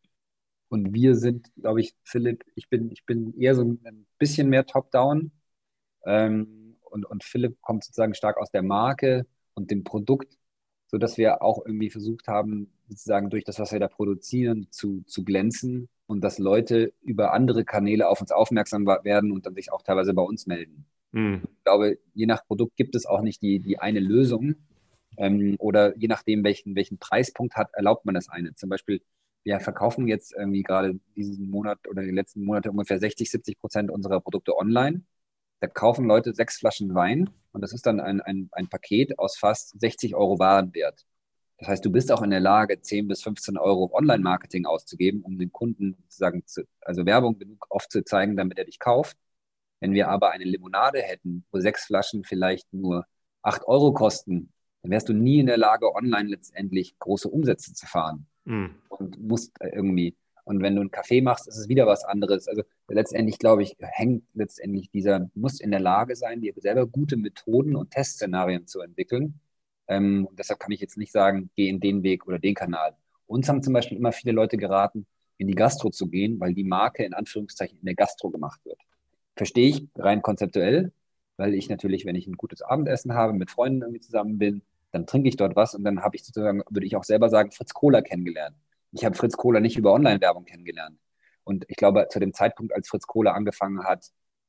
Und wir sind, glaube ich, Philipp, ich bin, ich bin eher so ein bisschen mehr top-down. Ähm, und, und Philipp kommt sozusagen stark aus der Marke und dem Produkt, sodass wir auch irgendwie versucht haben, sozusagen durch das, was wir da produzieren, zu, zu glänzen und dass Leute über andere Kanäle auf uns aufmerksam werden und dann sich auch teilweise bei uns melden. Mhm. Ich glaube, je nach Produkt gibt es auch nicht die, die eine Lösung. Ähm, oder je nachdem, welchen, welchen Preispunkt hat, erlaubt man das eine. Zum Beispiel, wir verkaufen jetzt irgendwie gerade diesen Monat oder die letzten Monate ungefähr 60, 70 Prozent unserer Produkte online. Da kaufen Leute sechs Flaschen Wein und das ist dann ein, ein, ein Paket aus fast 60 Euro Warenwert. Das heißt, du bist auch in der Lage, 10 bis 15 Euro Online-Marketing auszugeben, um den Kunden sozusagen zu, also Werbung genug oft zu zeigen, damit er dich kauft. Wenn wir aber eine Limonade hätten, wo sechs Flaschen vielleicht nur acht Euro kosten, dann wärst du nie in der Lage, online letztendlich große Umsätze zu fahren. Mhm. Und musst irgendwie. Und wenn du einen Kaffee machst, ist es wieder was anderes. Also letztendlich, glaube ich, hängt letztendlich dieser, du musst in der Lage sein, dir selber gute Methoden und Testszenarien zu entwickeln. Ähm, und deshalb kann ich jetzt nicht sagen, geh in den Weg oder den Kanal. Uns haben zum Beispiel immer viele Leute geraten, in die Gastro zu gehen, weil die Marke in Anführungszeichen in der Gastro gemacht wird. Verstehe ich rein konzeptuell, weil ich natürlich, wenn ich ein gutes Abendessen habe, mit Freunden irgendwie zusammen bin, dann trinke ich dort was und dann habe ich sozusagen, würde ich auch selber sagen, Fritz Kohler kennengelernt. Ich habe Fritz Kohler nicht über Online-Werbung kennengelernt. Und ich glaube, zu dem Zeitpunkt, als Fritz Kohler angefangen hat,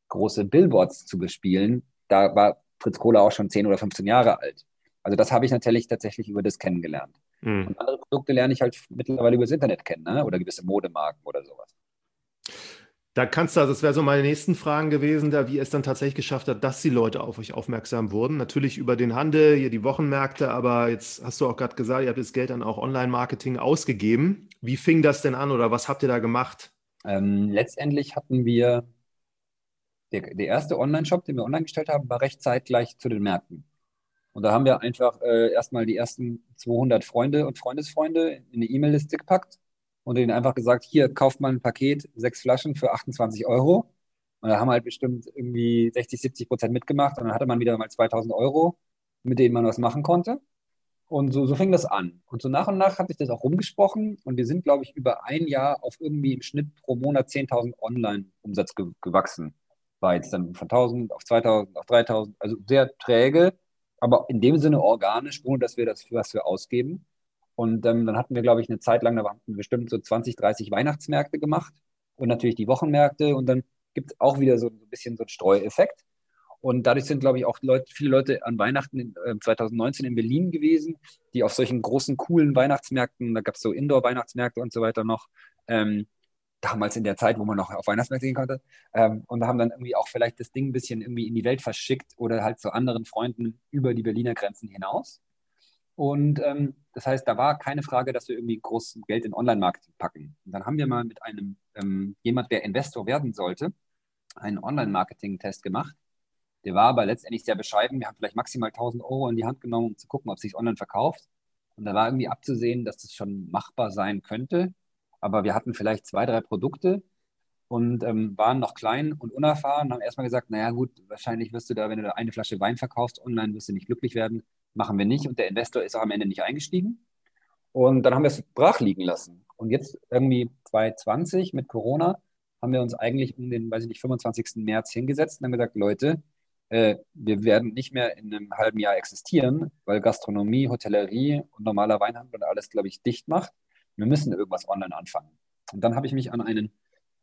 große Billboards zu bespielen, da war Fritz Kohler auch schon 10 oder 15 Jahre alt. Also das habe ich natürlich tatsächlich über das kennengelernt. Mhm. Und andere Produkte lerne ich halt mittlerweile über das Internet kennen, ne? oder gewisse Modemarken oder sowas. Da kannst du, also das wäre so meine nächsten Fragen gewesen, da wie es dann tatsächlich geschafft hat, dass die Leute auf euch aufmerksam wurden. Natürlich über den Handel, hier die Wochenmärkte, aber jetzt hast du auch gerade gesagt, ihr habt das Geld dann auch Online-Marketing ausgegeben. Wie fing das denn an oder was habt ihr da gemacht? Ähm, letztendlich hatten wir, der, der erste Online-Shop, den wir online gestellt haben, war recht zeitgleich zu den Märkten. Und da haben wir einfach äh, erstmal die ersten 200 Freunde und Freundesfreunde in eine E-Mail-Liste gepackt und denen einfach gesagt, hier, kauft mal ein Paket, sechs Flaschen für 28 Euro. Und da haben halt bestimmt irgendwie 60, 70 Prozent mitgemacht und dann hatte man wieder mal 2000 Euro, mit denen man was machen konnte. Und so, so fing das an. Und so nach und nach hat sich das auch rumgesprochen. Und wir sind, glaube ich, über ein Jahr auf irgendwie im Schnitt pro Monat 10.000 Online-Umsatz ge gewachsen. War jetzt dann von 1.000 auf 2.000 auf 3.000. Also sehr träge, aber in dem Sinne organisch, ohne dass wir das für was wir ausgeben. Und ähm, dann hatten wir, glaube ich, eine Zeit lang, da wir bestimmt so 20, 30 Weihnachtsmärkte gemacht und natürlich die Wochenmärkte. Und dann gibt es auch wieder so ein bisschen so einen Streueffekt. Und dadurch sind, glaube ich, auch Leute, viele Leute an Weihnachten in, äh, 2019 in Berlin gewesen, die auf solchen großen, coolen Weihnachtsmärkten, da gab es so Indoor-Weihnachtsmärkte und so weiter noch, ähm, damals in der Zeit, wo man noch auf Weihnachtsmärkte gehen konnte, ähm, und haben dann irgendwie auch vielleicht das Ding ein bisschen irgendwie in die Welt verschickt oder halt zu anderen Freunden über die Berliner Grenzen hinaus. Und ähm, das heißt, da war keine Frage, dass wir irgendwie groß Geld in Online-Marketing packen. Und dann haben wir mal mit einem ähm, jemand, der Investor werden sollte, einen Online-Marketing-Test gemacht der war aber letztendlich sehr bescheiden. Wir haben vielleicht maximal 1000 Euro in die Hand genommen, um zu gucken, ob es sich online verkauft. Und da war irgendwie abzusehen, dass das schon machbar sein könnte. Aber wir hatten vielleicht zwei, drei Produkte und ähm, waren noch klein und unerfahren. Haben erstmal gesagt, naja gut, wahrscheinlich wirst du da, wenn du da eine Flasche Wein verkaufst, online wirst du nicht glücklich werden. Machen wir nicht. Und der Investor ist auch am Ende nicht eingestiegen. Und dann haben wir es brach liegen lassen. Und jetzt irgendwie 2020 mit Corona haben wir uns eigentlich um den, weiß ich nicht, 25. März hingesetzt und haben gesagt, Leute, äh, wir werden nicht mehr in einem halben Jahr existieren, weil Gastronomie, Hotellerie und normaler Weinhandel und alles, glaube ich, dicht macht. Wir müssen irgendwas online anfangen. Und dann habe ich mich an einen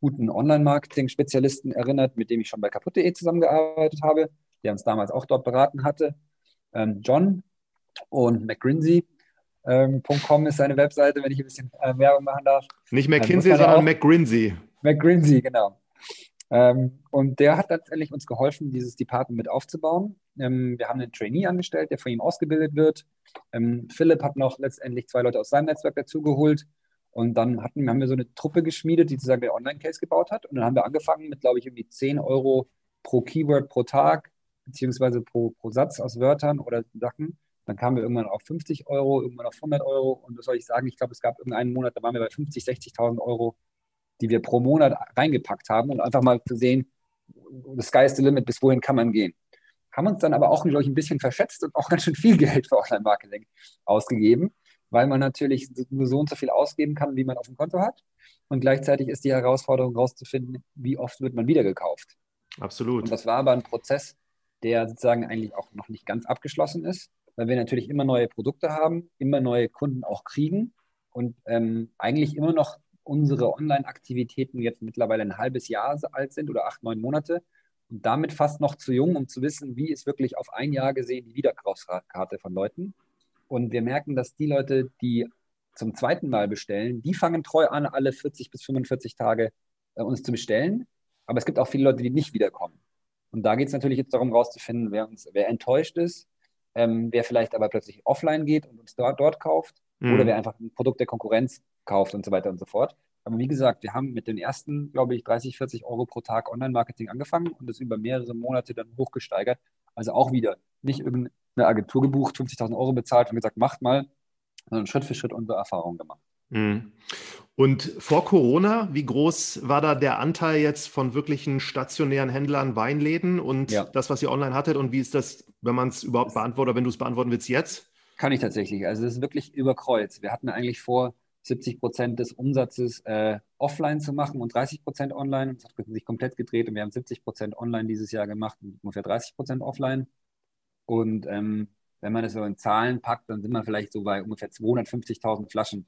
guten Online-Marketing-Spezialisten erinnert, mit dem ich schon bei kaputt.de zusammengearbeitet habe, der uns damals auch dort beraten hatte. Ähm, John und McGrinsey. Ähm, ist seine Webseite, wenn ich ein bisschen äh, Werbung machen darf. Nicht McKinsey, ähm, sondern McGrinsey. McGrinsey, genau. Ähm, und der hat letztendlich uns geholfen, dieses Department mit aufzubauen. Ähm, wir haben einen Trainee angestellt, der von ihm ausgebildet wird. Ähm, Philipp hat noch letztendlich zwei Leute aus seinem Netzwerk dazugeholt. Und dann hatten, haben wir so eine Truppe geschmiedet, die sozusagen der Online-Case gebaut hat. Und dann haben wir angefangen mit, glaube ich, irgendwie 10 Euro pro Keyword pro Tag, beziehungsweise pro, pro Satz aus Wörtern oder Sachen. Dann kamen wir irgendwann auf 50 Euro, irgendwann auf 100 Euro. Und was soll ich sagen? Ich glaube, es gab irgendeinen Monat, da waren wir bei 50, 60.000 Euro die wir pro Monat reingepackt haben und einfach mal zu sehen, the sky is the limit, bis wohin kann man gehen. Haben uns dann aber auch, glaube ich, ein bisschen verschätzt und auch ganz schön viel Geld für Online-Marketing ausgegeben, weil man natürlich nur so und so viel ausgeben kann, wie man auf dem Konto hat. Und gleichzeitig ist die Herausforderung herauszufinden, wie oft wird man wieder gekauft. Absolut. Und das war aber ein Prozess, der sozusagen eigentlich auch noch nicht ganz abgeschlossen ist, weil wir natürlich immer neue Produkte haben, immer neue Kunden auch kriegen und ähm, eigentlich immer noch unsere Online-Aktivitäten jetzt mittlerweile ein halbes Jahr alt sind oder acht, neun Monate und damit fast noch zu jung, um zu wissen, wie ist wirklich auf ein Jahr gesehen die Wiederkaufskarte von Leuten. Und wir merken, dass die Leute, die zum zweiten Mal bestellen, die fangen treu an, alle 40 bis 45 Tage äh, uns zu bestellen. Aber es gibt auch viele Leute, die nicht wiederkommen. Und da geht es natürlich jetzt darum, rauszufinden, wer, uns, wer enttäuscht ist, ähm, wer vielleicht aber plötzlich offline geht und uns dort, dort kauft mhm. oder wer einfach ein Produkt der Konkurrenz kauft und so weiter und so fort. Aber wie gesagt, wir haben mit den ersten, glaube ich, 30, 40 Euro pro Tag Online-Marketing angefangen und es über mehrere Monate dann hochgesteigert. Also auch wieder nicht irgendeine Agentur gebucht, 50.000 Euro bezahlt und gesagt, macht mal, sondern Schritt für Schritt unsere Erfahrungen gemacht. Mhm. Und vor Corona, wie groß war da der Anteil jetzt von wirklichen stationären Händlern, Weinläden und ja. das, was ihr online hattet? Und wie ist das, wenn man es überhaupt beantwortet, oder wenn du es beantworten willst jetzt? Kann ich tatsächlich. Also es ist wirklich überkreuzt. Wir hatten eigentlich vor, 70 Prozent des Umsatzes äh, offline zu machen und 30 Prozent online. Das hat sich komplett gedreht und wir haben 70 Prozent online dieses Jahr gemacht und ungefähr 30 Prozent offline. Und ähm, wenn man das so in Zahlen packt, dann sind wir vielleicht so bei ungefähr 250.000 Flaschen,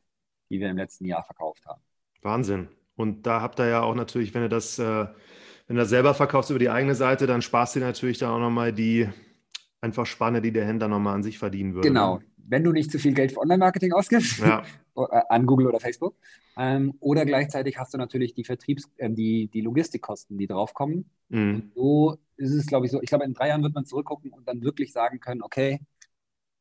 die wir im letzten Jahr verkauft haben. Wahnsinn. Und da habt ihr ja auch natürlich, wenn ihr das, äh, wenn du das selber verkaufst über die eigene Seite, dann sparst du natürlich da auch nochmal die einfach Spanne, die der Händler nochmal an sich verdienen würde. Genau. Ne? Wenn du nicht zu viel Geld für Online-Marketing ausgibst, ja. Äh, an Google oder Facebook. Ähm, oder gleichzeitig hast du natürlich die Vertriebs-, äh, die, die Logistikkosten, die draufkommen. Mhm. Und so ist es, glaube ich, so. Ich glaube, in drei Jahren wird man zurückgucken und dann wirklich sagen können, okay,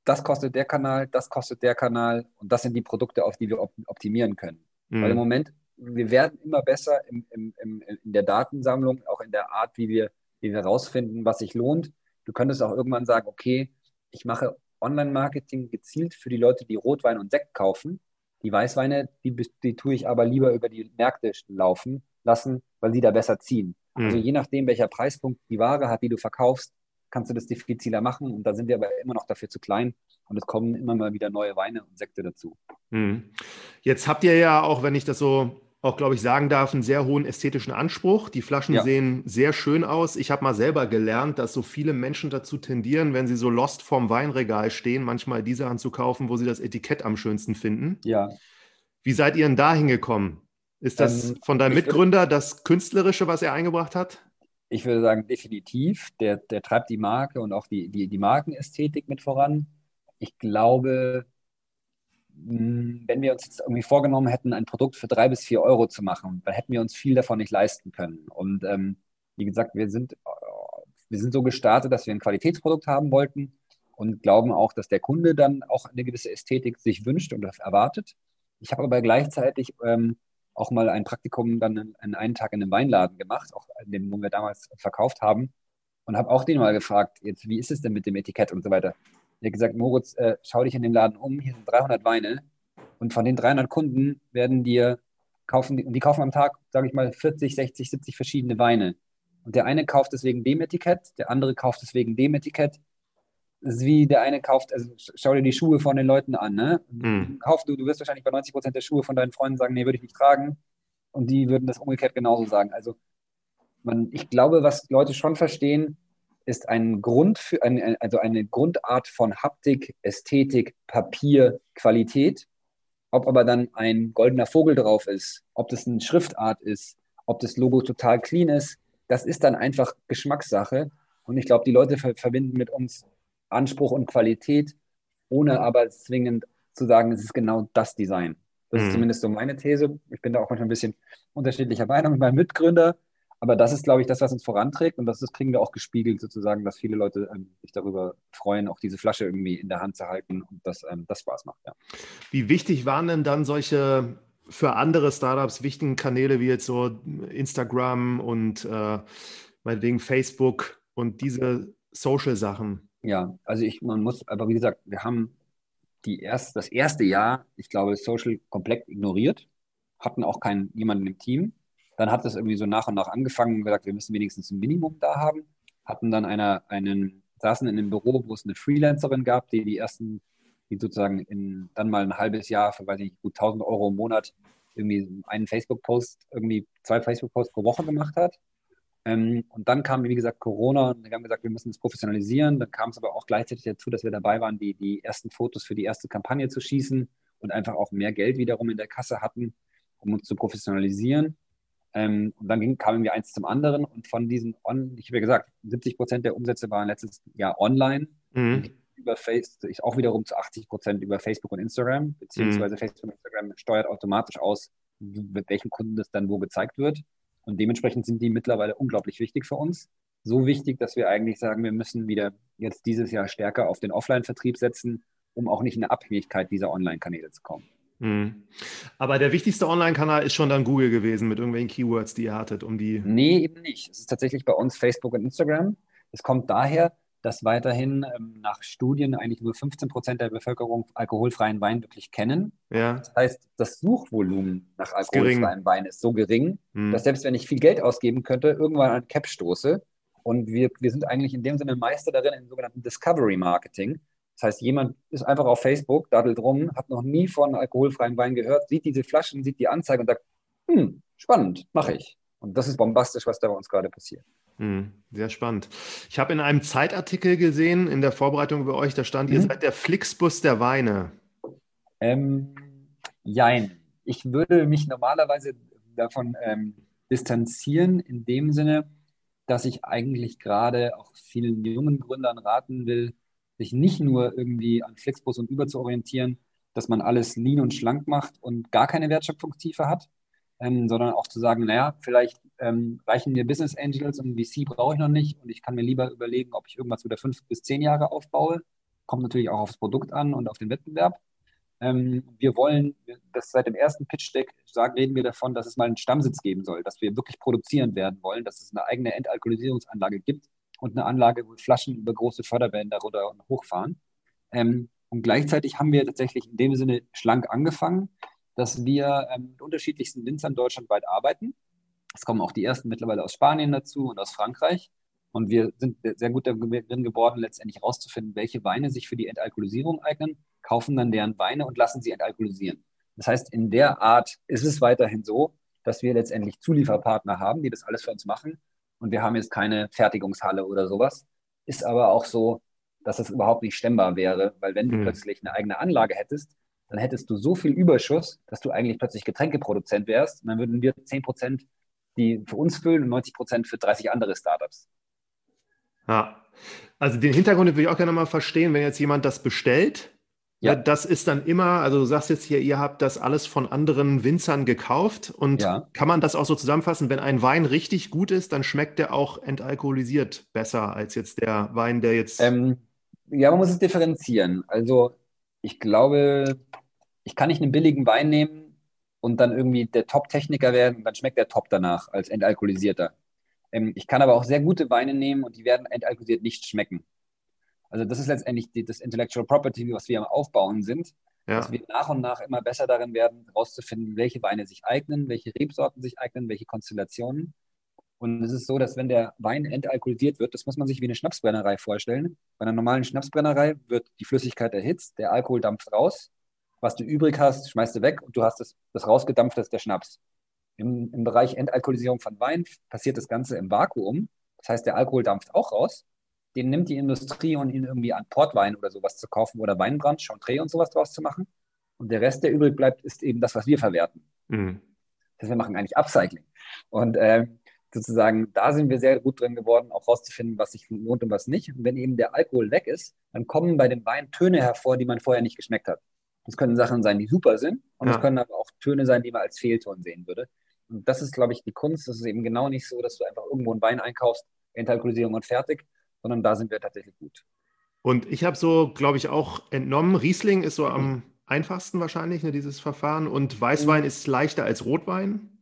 das kostet der Kanal, das kostet der Kanal und das sind die Produkte, auf die wir op optimieren können. Mhm. Weil im Moment, wir werden immer besser im, im, im, in der Datensammlung, auch in der Art, wie wir, wie wir rausfinden, was sich lohnt. Du könntest auch irgendwann sagen, okay, ich mache Online-Marketing gezielt für die Leute, die Rotwein und Sekt kaufen die Weißweine, die, die tue ich aber lieber über die Märkte laufen lassen, weil sie da besser ziehen. Mhm. Also je nachdem, welcher Preispunkt die Ware hat, die du verkaufst, kannst du das diffiziler machen. Und da sind wir aber immer noch dafür zu klein, und es kommen immer mal wieder neue Weine und Sekte dazu. Hm. Jetzt habt ihr ja auch, wenn ich das so auch, glaube ich, sagen darf, einen sehr hohen ästhetischen Anspruch. Die Flaschen ja. sehen sehr schön aus. Ich habe mal selber gelernt, dass so viele Menschen dazu tendieren, wenn sie so lost vorm Weinregal stehen, manchmal diese anzukaufen, wo sie das Etikett am schönsten finden. Ja. Wie seid ihr denn da hingekommen? Ist das ähm, von deinem Mitgründer das Künstlerische, was er eingebracht hat? Ich würde sagen, definitiv. Der, der treibt die Marke und auch die, die, die Markenästhetik mit voran. Ich glaube, hm, wenn wir uns jetzt irgendwie vorgenommen hätten, ein Produkt für drei bis vier Euro zu machen, dann hätten wir uns viel davon nicht leisten können. Und ähm, wie gesagt, wir sind, wir sind so gestartet, dass wir ein Qualitätsprodukt haben wollten und glauben auch, dass der Kunde dann auch eine gewisse Ästhetik sich wünscht und erwartet. Ich habe aber gleichzeitig ähm, auch mal ein Praktikum dann an einen Tag in einem Weinladen gemacht, auch in dem, wo wir damals verkauft haben, und habe auch den mal gefragt, jetzt, wie ist es denn mit dem Etikett und so weiter. Er hat gesagt, Moritz, äh, schau dich in den Laden um, hier sind 300 Weine und von den 300 Kunden werden dir kaufen, und die kaufen am Tag, sage ich mal, 40, 60, 70 verschiedene Weine. Und der eine kauft es wegen dem Etikett, der andere kauft es wegen dem Etikett. Ist wie der eine kauft, also schau dir die Schuhe von den Leuten an, ne? Mhm. Kauf, du, du wirst wahrscheinlich bei 90 Prozent der Schuhe von deinen Freunden sagen, nee, würde ich nicht tragen. Und die würden das umgekehrt genauso sagen. Also man, ich glaube, was Leute schon verstehen, ist ein Grund für, ein, also eine Grundart von Haptik, Ästhetik, Papier, Qualität. Ob aber dann ein goldener Vogel drauf ist, ob das eine Schriftart ist, ob das Logo total clean ist, das ist dann einfach Geschmackssache. Und ich glaube, die Leute ver verbinden mit uns Anspruch und Qualität, ohne aber zwingend zu sagen, es ist genau das Design. Das mhm. ist zumindest so meine These. Ich bin da auch manchmal ein bisschen unterschiedlicher Meinung mit meinem Mitgründer. Aber das ist, glaube ich, das, was uns voranträgt und das, das kriegen wir auch gespiegelt sozusagen, dass viele Leute ähm, sich darüber freuen, auch diese Flasche irgendwie in der Hand zu halten und das, ähm, das Spaß macht. Ja. Wie wichtig waren denn dann solche für andere Startups wichtigen Kanäle wie jetzt so Instagram und äh, meinetwegen Facebook und diese Social-Sachen? Ja, also ich, man muss, aber wie gesagt, wir haben die erst, das erste Jahr, ich glaube, Social komplett ignoriert, hatten auch keinen jemanden im Team dann hat es irgendwie so nach und nach angefangen und gesagt, wir müssen wenigstens ein Minimum da haben. Hatten dann einer, einen, saßen in einem Büro, wo es eine Freelancerin gab, die die ersten, die sozusagen in, dann mal ein halbes Jahr für, weiß ich nicht, gut 1000 Euro im Monat irgendwie einen Facebook-Post, irgendwie zwei Facebook-Posts pro Woche gemacht hat. Ähm, und dann kam, wie gesagt, Corona und wir haben gesagt, wir müssen es professionalisieren. Dann kam es aber auch gleichzeitig dazu, dass wir dabei waren, die, die ersten Fotos für die erste Kampagne zu schießen und einfach auch mehr Geld wiederum in der Kasse hatten, um uns zu professionalisieren. Ähm, und dann ging, kam irgendwie eins zum anderen und von diesen, on, ich habe ja gesagt, 70 Prozent der Umsätze waren letztes Jahr online. Mhm. Über Facebook, auch wiederum zu 80 Prozent über Facebook und Instagram, beziehungsweise mhm. Facebook und Instagram steuert automatisch aus, mit welchen Kunden das dann wo gezeigt wird. Und dementsprechend sind die mittlerweile unglaublich wichtig für uns. So wichtig, dass wir eigentlich sagen, wir müssen wieder jetzt dieses Jahr stärker auf den Offline-Vertrieb setzen, um auch nicht in eine Abhängigkeit dieser Online-Kanäle zu kommen. Mhm. Aber der wichtigste Online-Kanal ist schon dann Google gewesen mit irgendwelchen Keywords, die ihr hattet, um die. Nee, eben nicht. Es ist tatsächlich bei uns Facebook und Instagram. Es kommt daher, dass weiterhin ähm, nach Studien eigentlich nur 15 Prozent der Bevölkerung alkoholfreien Wein wirklich kennen. Ja. Das heißt, das Suchvolumen nach alkoholfreien Wein ist so gering, mhm. dass selbst wenn ich viel Geld ausgeben könnte, irgendwann an Cap stoße. Und wir, wir sind eigentlich in dem Sinne Meister darin, im sogenannten Discovery Marketing. Das heißt, jemand ist einfach auf Facebook, daddelt rum, hat noch nie von alkoholfreiem Wein gehört, sieht diese Flaschen, sieht die Anzeige und sagt, hm, spannend, mache ich. Und das ist bombastisch, was da bei uns gerade passiert. Hm, sehr spannend. Ich habe in einem Zeitartikel gesehen, in der Vorbereitung über euch, da stand, mhm. ihr seid der Flixbus der Weine. Ähm, jein. Ich würde mich normalerweise davon ähm, distanzieren, in dem Sinne, dass ich eigentlich gerade auch vielen jungen Gründern raten will, sich nicht nur irgendwie an Flixbus und Uber zu orientieren, dass man alles lean und schlank macht und gar keine Wertschöpfungstiefe hat, ähm, sondern auch zu sagen, naja, vielleicht ähm, reichen mir Business Angels und VC brauche ich noch nicht und ich kann mir lieber überlegen, ob ich irgendwas wieder fünf bis zehn Jahre aufbaue. Kommt natürlich auch aufs Produkt an und auf den Wettbewerb. Ähm, wir wollen, das seit dem ersten Pitch-Deck reden wir davon, dass es mal einen Stammsitz geben soll, dass wir wirklich produzieren werden wollen, dass es eine eigene Entalkoholisierungsanlage gibt, und eine Anlage, wo Flaschen über große Förderbänder runter und hochfahren. Ähm, und gleichzeitig haben wir tatsächlich in dem Sinne schlank angefangen, dass wir ähm, mit unterschiedlichsten Winzern deutschlandweit arbeiten. Es kommen auch die ersten mittlerweile aus Spanien dazu und aus Frankreich. Und wir sind sehr gut darin geworden, letztendlich herauszufinden, welche Weine sich für die Entalkoholisierung eignen, kaufen dann deren Weine und lassen sie entalkoholisieren. Das heißt, in der Art ist es weiterhin so, dass wir letztendlich Zulieferpartner haben, die das alles für uns machen. Und wir haben jetzt keine Fertigungshalle oder sowas. Ist aber auch so, dass es überhaupt nicht stemmbar wäre, weil wenn du mhm. plötzlich eine eigene Anlage hättest, dann hättest du so viel Überschuss, dass du eigentlich plötzlich Getränkeproduzent wärst. Und dann würden wir 10 Prozent die für uns füllen und 90 Prozent für 30 andere Startups. Ja, also den Hintergrund würde ich auch gerne mal verstehen, wenn jetzt jemand das bestellt. Ja. Das ist dann immer, also du sagst jetzt hier, ihr habt das alles von anderen Winzern gekauft und ja. kann man das auch so zusammenfassen, wenn ein Wein richtig gut ist, dann schmeckt der auch entalkoholisiert besser als jetzt der Wein, der jetzt. Ähm, ja, man muss es differenzieren. Also ich glaube, ich kann nicht einen billigen Wein nehmen und dann irgendwie der Top-Techniker werden und dann schmeckt der Top danach als entalkoholisierter. Ähm, ich kann aber auch sehr gute Weine nehmen und die werden entalkoholisiert nicht schmecken. Also das ist letztendlich die, das Intellectual Property, was wir am Aufbauen sind, ja. dass wir nach und nach immer besser darin werden, herauszufinden, welche Weine sich eignen, welche Rebsorten sich eignen, welche Konstellationen. Und es ist so, dass wenn der Wein entalkoholisiert wird, das muss man sich wie eine Schnapsbrennerei vorstellen. Bei einer normalen Schnapsbrennerei wird die Flüssigkeit erhitzt, der Alkohol dampft raus. Was du übrig hast, schmeißt du weg und du hast das, das rausgedampft, das ist der Schnaps. Im, Im Bereich Entalkoholisierung von Wein passiert das Ganze im Vakuum. Das heißt, der Alkohol dampft auch raus. Den nimmt die Industrie, um ihn irgendwie an Portwein oder sowas zu kaufen oder Weinbrand, Chantre und sowas draus zu machen. Und der Rest, der übrig bleibt, ist eben das, was wir verwerten. Mhm. Das heißt, wir machen eigentlich Upcycling. Und äh, sozusagen, da sind wir sehr gut drin geworden, auch rauszufinden, was sich lohnt und was nicht. Und wenn eben der Alkohol weg ist, dann kommen bei dem Wein Töne hervor, die man vorher nicht geschmeckt hat. Das können Sachen sein, die super sind, und es ja. können aber auch Töne sein, die man als Fehlton sehen würde. Und das ist, glaube ich, die Kunst. Das ist eben genau nicht so, dass du einfach irgendwo einen Wein einkaufst, Entalkoholisierung und fertig, sondern da sind wir tatsächlich gut. Und ich habe so, glaube ich, auch entnommen, Riesling ist so am einfachsten wahrscheinlich, ne, dieses Verfahren. Und Weißwein mhm. ist leichter als Rotwein.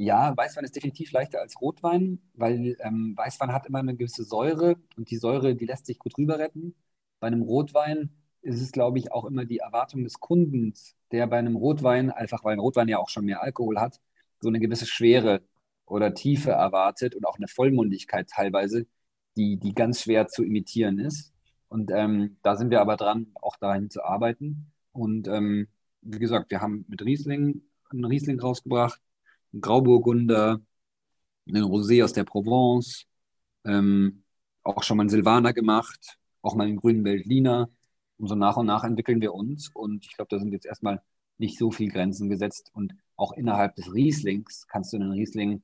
Ja, Weißwein ist definitiv leichter als Rotwein, weil ähm, Weißwein hat immer eine gewisse Säure und die Säure, die lässt sich gut rüber retten. Bei einem Rotwein ist es, glaube ich, auch immer die Erwartung des Kundens, der bei einem Rotwein, einfach weil ein Rotwein ja auch schon mehr Alkohol hat, so eine gewisse Schwere oder Tiefe erwartet und auch eine Vollmundigkeit teilweise, die, die ganz schwer zu imitieren ist. Und ähm, da sind wir aber dran, auch dahin zu arbeiten. Und ähm, wie gesagt, wir haben mit Riesling einen Riesling rausgebracht, einen Grauburgunder, einen Rosé aus der Provence, ähm, auch schon mal einen Silvaner gemacht, auch mal einen grünen Veltliner. Und so nach und nach entwickeln wir uns. Und ich glaube, da sind jetzt erstmal nicht so viele Grenzen gesetzt. Und auch innerhalb des Rieslings kannst du einen Riesling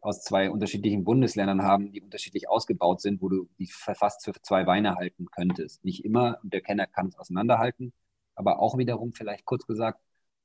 aus zwei unterschiedlichen Bundesländern haben, die unterschiedlich ausgebaut sind, wo du die fast für zwei Weine halten könntest. Nicht immer, und der Kenner kann es auseinanderhalten, aber auch wiederum vielleicht kurz gesagt,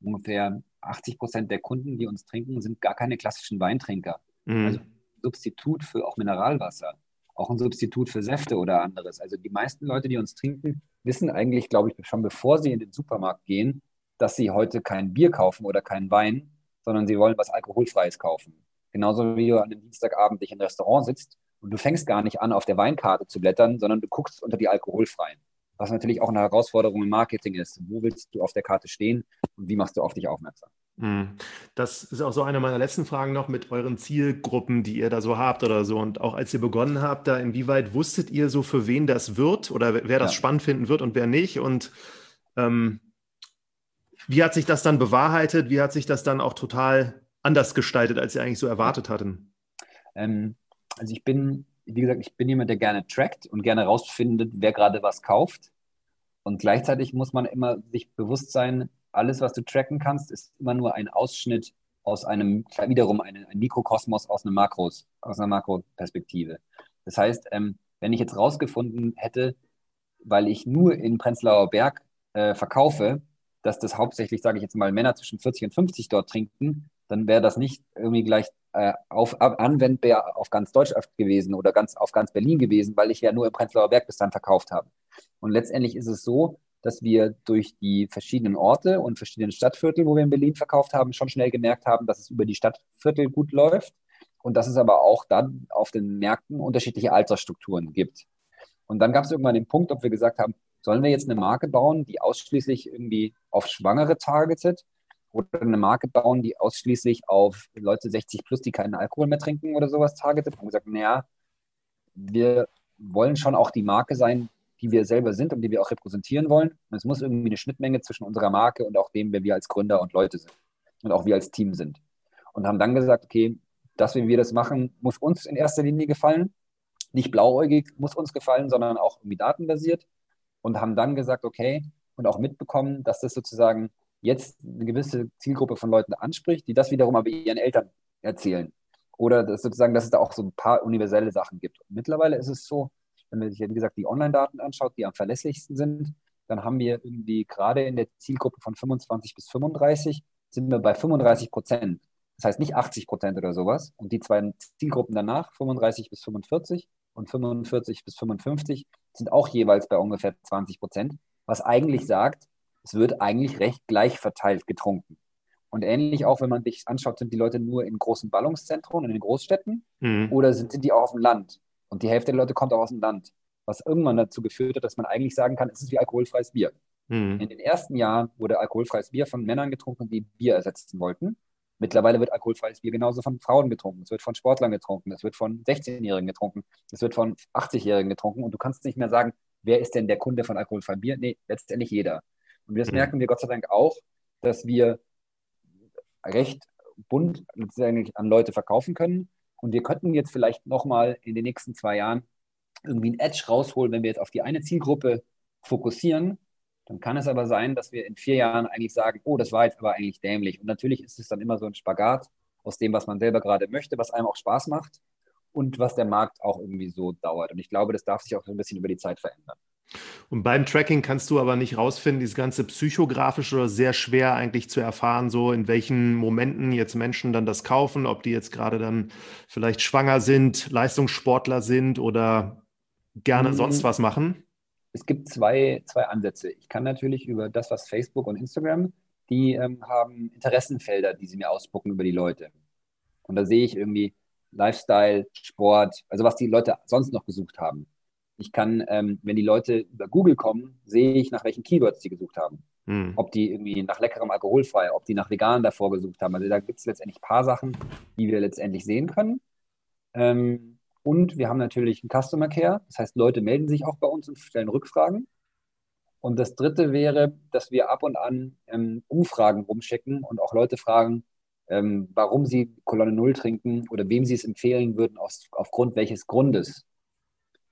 ungefähr 80 Prozent der Kunden, die uns trinken, sind gar keine klassischen Weintrinker. Mhm. Also Substitut für auch Mineralwasser, auch ein Substitut für Säfte oder anderes. Also die meisten Leute, die uns trinken, wissen eigentlich, glaube ich, schon bevor sie in den Supermarkt gehen, dass sie heute kein Bier kaufen oder keinen Wein, sondern sie wollen was Alkoholfreies kaufen. Genauso wie du an einem Dienstagabend dich im Restaurant sitzt und du fängst gar nicht an, auf der Weinkarte zu blättern, sondern du guckst unter die alkoholfreien. Was natürlich auch eine Herausforderung im Marketing ist. Wo willst du auf der Karte stehen und wie machst du auf dich aufmerksam? Hm. Das ist auch so eine meiner letzten Fragen noch mit euren Zielgruppen, die ihr da so habt oder so. Und auch als ihr begonnen habt, da inwieweit wusstet ihr so, für wen das wird oder wer das ja. spannend finden wird und wer nicht? Und ähm, wie hat sich das dann bewahrheitet? Wie hat sich das dann auch total anders gestaltet, als ihr eigentlich so erwartet hatten? Ähm, also ich bin, wie gesagt, ich bin jemand, der gerne trackt und gerne rausfindet, wer gerade was kauft. Und gleichzeitig muss man immer sich bewusst sein, alles, was du tracken kannst, ist immer nur ein Ausschnitt aus einem, wiederum ein, ein Mikrokosmos aus, einem Makros, aus einer Makroperspektive. Das heißt, ähm, wenn ich jetzt rausgefunden hätte, weil ich nur in Prenzlauer Berg äh, verkaufe, dass das hauptsächlich, sage ich jetzt mal, Männer zwischen 40 und 50 dort trinken, dann wäre das nicht irgendwie gleich äh, auf, anwendbar auf ganz Deutschland gewesen oder ganz auf ganz Berlin gewesen, weil ich ja nur im Prenzlauer Berg bis dann verkauft habe. Und letztendlich ist es so, dass wir durch die verschiedenen Orte und verschiedenen Stadtviertel, wo wir in Berlin verkauft haben, schon schnell gemerkt haben, dass es über die Stadtviertel gut läuft und dass es aber auch dann auf den Märkten unterschiedliche Altersstrukturen gibt. Und dann gab es irgendwann den Punkt, ob wir gesagt haben, Sollen wir jetzt eine Marke bauen, die ausschließlich irgendwie auf Schwangere targetet? Oder eine Marke bauen, die ausschließlich auf Leute 60 plus, die keinen Alkohol mehr trinken oder sowas targetet? Und gesagt, naja, wir wollen schon auch die Marke sein, die wir selber sind und die wir auch repräsentieren wollen. Und es muss irgendwie eine Schnittmenge zwischen unserer Marke und auch dem, wer wir als Gründer und Leute sind und auch wir als Team sind. Und haben dann gesagt, okay, dass wir das machen, muss uns in erster Linie gefallen. Nicht blauäugig muss uns gefallen, sondern auch irgendwie datenbasiert. Und haben dann gesagt, okay, und auch mitbekommen, dass das sozusagen jetzt eine gewisse Zielgruppe von Leuten anspricht, die das wiederum aber ihren Eltern erzählen. Oder dass sozusagen, dass es da auch so ein paar universelle Sachen gibt. Und mittlerweile ist es so, wenn man sich, wie gesagt, die Online-Daten anschaut, die am verlässlichsten sind, dann haben wir irgendwie gerade in der Zielgruppe von 25 bis 35 sind wir bei 35 Prozent. Das heißt nicht 80 Prozent oder sowas. Und die zwei Zielgruppen danach, 35 bis 45 und 45 bis 55, sind auch jeweils bei ungefähr 20 Prozent, was eigentlich sagt, es wird eigentlich recht gleich verteilt getrunken. Und ähnlich auch, wenn man sich anschaut, sind die Leute nur in großen Ballungszentren, in den Großstädten mhm. oder sind, sind die auch auf dem Land? Und die Hälfte der Leute kommt auch aus dem Land. Was irgendwann dazu geführt hat, dass man eigentlich sagen kann, es ist wie alkoholfreies Bier. Mhm. In den ersten Jahren wurde alkoholfreies Bier von Männern getrunken, die Bier ersetzen wollten. Mittlerweile wird alkoholfreies Bier genauso von Frauen getrunken. Es wird von Sportlern getrunken. Es wird von 16-Jährigen getrunken. Es wird von 80-Jährigen getrunken. Und du kannst nicht mehr sagen, wer ist denn der Kunde von alkoholfreiem Bier? Nee, letztendlich jeder. Und das mhm. merken wir Gott sei Dank auch, dass wir recht bunt letztendlich an Leute verkaufen können. Und wir könnten jetzt vielleicht nochmal in den nächsten zwei Jahren irgendwie ein Edge rausholen, wenn wir jetzt auf die eine Zielgruppe fokussieren. Dann kann es aber sein, dass wir in vier Jahren eigentlich sagen, oh, das war jetzt aber eigentlich dämlich. Und natürlich ist es dann immer so ein Spagat aus dem, was man selber gerade möchte, was einem auch Spaß macht und was der Markt auch irgendwie so dauert. Und ich glaube, das darf sich auch so ein bisschen über die Zeit verändern. Und beim Tracking kannst du aber nicht rausfinden, dieses ganze psychografische oder sehr schwer eigentlich zu erfahren, so in welchen Momenten jetzt Menschen dann das kaufen, ob die jetzt gerade dann vielleicht schwanger sind, Leistungssportler sind oder gerne mhm. sonst was machen? Es gibt zwei, zwei Ansätze. Ich kann natürlich über das, was Facebook und Instagram, die ähm, haben Interessenfelder, die sie mir ausspucken über die Leute. Und da sehe ich irgendwie Lifestyle, Sport, also was die Leute sonst noch gesucht haben. Ich kann, ähm, wenn die Leute über Google kommen, sehe ich, nach welchen Keywords die gesucht haben. Hm. Ob die irgendwie nach leckerem alkoholfrei, ob die nach vegan davor gesucht haben. Also da gibt es letztendlich ein paar Sachen, die wir letztendlich sehen können. Ähm, und wir haben natürlich einen Customer Care. Das heißt, Leute melden sich auch bei uns und stellen Rückfragen. Und das dritte wäre, dass wir ab und an ähm, Umfragen rumschicken und auch Leute fragen, ähm, warum sie Kolonne Null trinken oder wem sie es empfehlen würden, aus, aufgrund welches Grundes.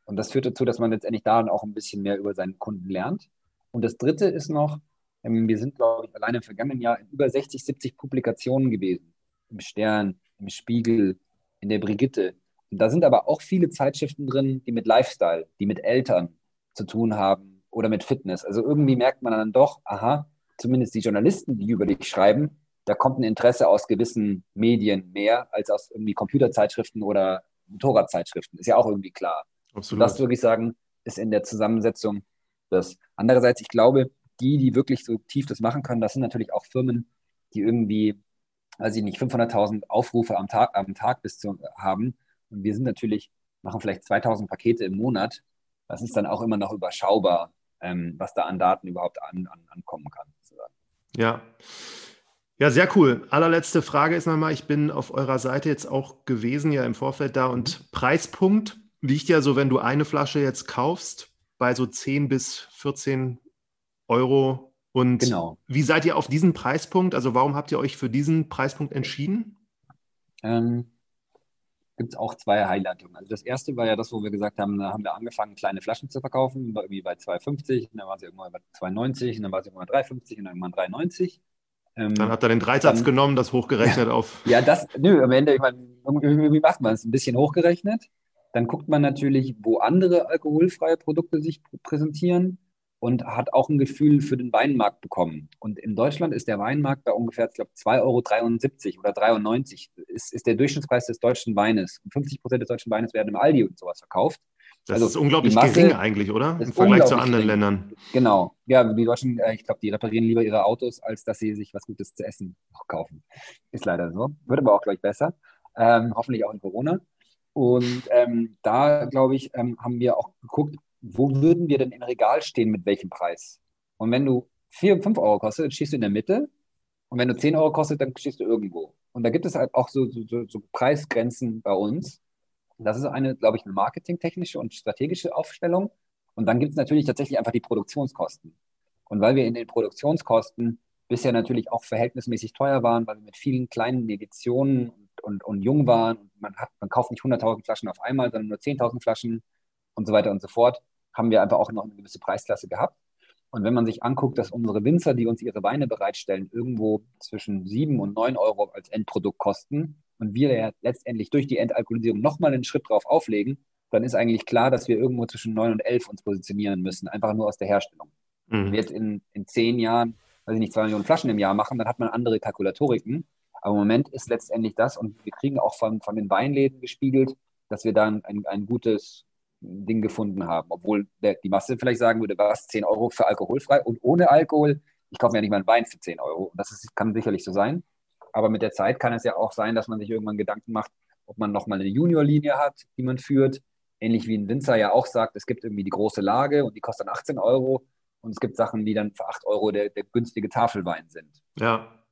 Und das führt dazu, dass man letztendlich da auch ein bisschen mehr über seinen Kunden lernt. Und das Dritte ist noch, ähm, wir sind, glaube ich, alleine im vergangenen Jahr in über 60, 70 Publikationen gewesen. Im Stern, im Spiegel, in der Brigitte. Und da sind aber auch viele Zeitschriften drin, die mit Lifestyle, die mit Eltern zu tun haben oder mit Fitness. Also irgendwie merkt man dann doch, aha, zumindest die Journalisten, die über dich schreiben, da kommt ein Interesse aus gewissen Medien mehr als aus irgendwie Computerzeitschriften oder Motorradzeitschriften. Ist ja auch irgendwie klar. Absolut. Das würde ich sagen, ist in der Zusammensetzung das. Andererseits, ich glaube, die, die wirklich so tief das machen können, das sind natürlich auch Firmen, die irgendwie, weiß ich nicht, 500.000 Aufrufe am Tag, am Tag bis zu haben. Und wir sind natürlich, machen vielleicht 2000 Pakete im Monat. Das ist dann auch immer noch überschaubar, ähm, was da an Daten überhaupt an, an, ankommen kann. Sozusagen. Ja. Ja, sehr cool. Allerletzte Frage ist nochmal, ich bin auf eurer Seite jetzt auch gewesen, ja im Vorfeld da und mhm. Preispunkt liegt ja so, wenn du eine Flasche jetzt kaufst, bei so 10 bis 14 Euro. Und genau. wie seid ihr auf diesen Preispunkt? Also warum habt ihr euch für diesen Preispunkt entschieden? Ähm, Gibt es auch zwei Highlightungen. Also das erste war ja das, wo wir gesagt haben, da haben wir angefangen, kleine Flaschen zu verkaufen, irgendwie bei 2,50, dann war sie irgendwann bei 2,90 und dann war sie irgendwann 3,50 und dann irgendwann 3,90. Ähm, dann habt ihr den Dreisatz dann, genommen, das hochgerechnet ja, auf. Ja, das, nö, am Ende, ich meine, irgendwie macht man es ein bisschen hochgerechnet. Dann guckt man natürlich, wo andere alkoholfreie Produkte sich präsentieren und hat auch ein Gefühl für den Weinmarkt bekommen. Und in Deutschland ist der Weinmarkt bei ungefähr, ich glaube, 2,73 Euro oder 93 ist, ist der Durchschnittspreis des deutschen Weines. Und 50 Prozent des deutschen Weines werden im Aldi und sowas verkauft. Das also ist unglaublich Masse gering eigentlich, oder? Im Vergleich zu anderen gering. Ländern. Genau. Ja, die Deutschen, äh, ich glaube, die reparieren lieber ihre Autos, als dass sie sich was Gutes zu essen kaufen. Ist leider so. Wird aber auch gleich besser. Ähm, hoffentlich auch in Corona. Und ähm, da, glaube ich, ähm, haben wir auch geguckt, wo würden wir denn im Regal stehen, mit welchem Preis? Und wenn du 4, 5 Euro kostet, dann stehst du in der Mitte. Und wenn du 10 Euro kostet, dann stehst du irgendwo. Und da gibt es halt auch so, so, so Preisgrenzen bei uns. Das ist eine, glaube ich, eine marketingtechnische und strategische Aufstellung. Und dann gibt es natürlich tatsächlich einfach die Produktionskosten. Und weil wir in den Produktionskosten bisher natürlich auch verhältnismäßig teuer waren, weil wir mit vielen kleinen Editionen und, und, jung waren und man, hat, man kauft nicht 100.000 Flaschen auf einmal, sondern nur 10.000 Flaschen und so weiter und so fort, haben wir einfach auch noch eine gewisse Preisklasse gehabt. Und wenn man sich anguckt, dass unsere Winzer, die uns ihre Weine bereitstellen, irgendwo zwischen 7 und 9 Euro als Endprodukt kosten und wir ja letztendlich durch die Entalkoholisierung nochmal einen Schritt drauf auflegen, dann ist eigentlich klar, dass wir irgendwo zwischen 9 und 11 uns positionieren müssen, einfach nur aus der Herstellung. Mhm. Wenn wir jetzt in, in zehn Jahren, weiß ich nicht, zwei Millionen Flaschen im Jahr machen, dann hat man andere Kalkulatoriken. Aber im Moment ist letztendlich das, und wir kriegen auch von, von den Weinläden gespiegelt, dass wir da ein, ein gutes Ding gefunden haben. Obwohl der, die Masse vielleicht sagen würde, was, 10 Euro für alkoholfrei und ohne Alkohol, ich kaufe mir ja nicht mal einen Wein für 10 Euro. Das ist, kann sicherlich so sein. Aber mit der Zeit kann es ja auch sein, dass man sich irgendwann Gedanken macht, ob man nochmal eine Juniorlinie hat, die man führt. Ähnlich wie ein Winzer ja auch sagt, es gibt irgendwie die große Lage und die kostet dann 18 Euro. Und es gibt Sachen, die dann für 8 Euro der, der günstige Tafelwein sind. Ja.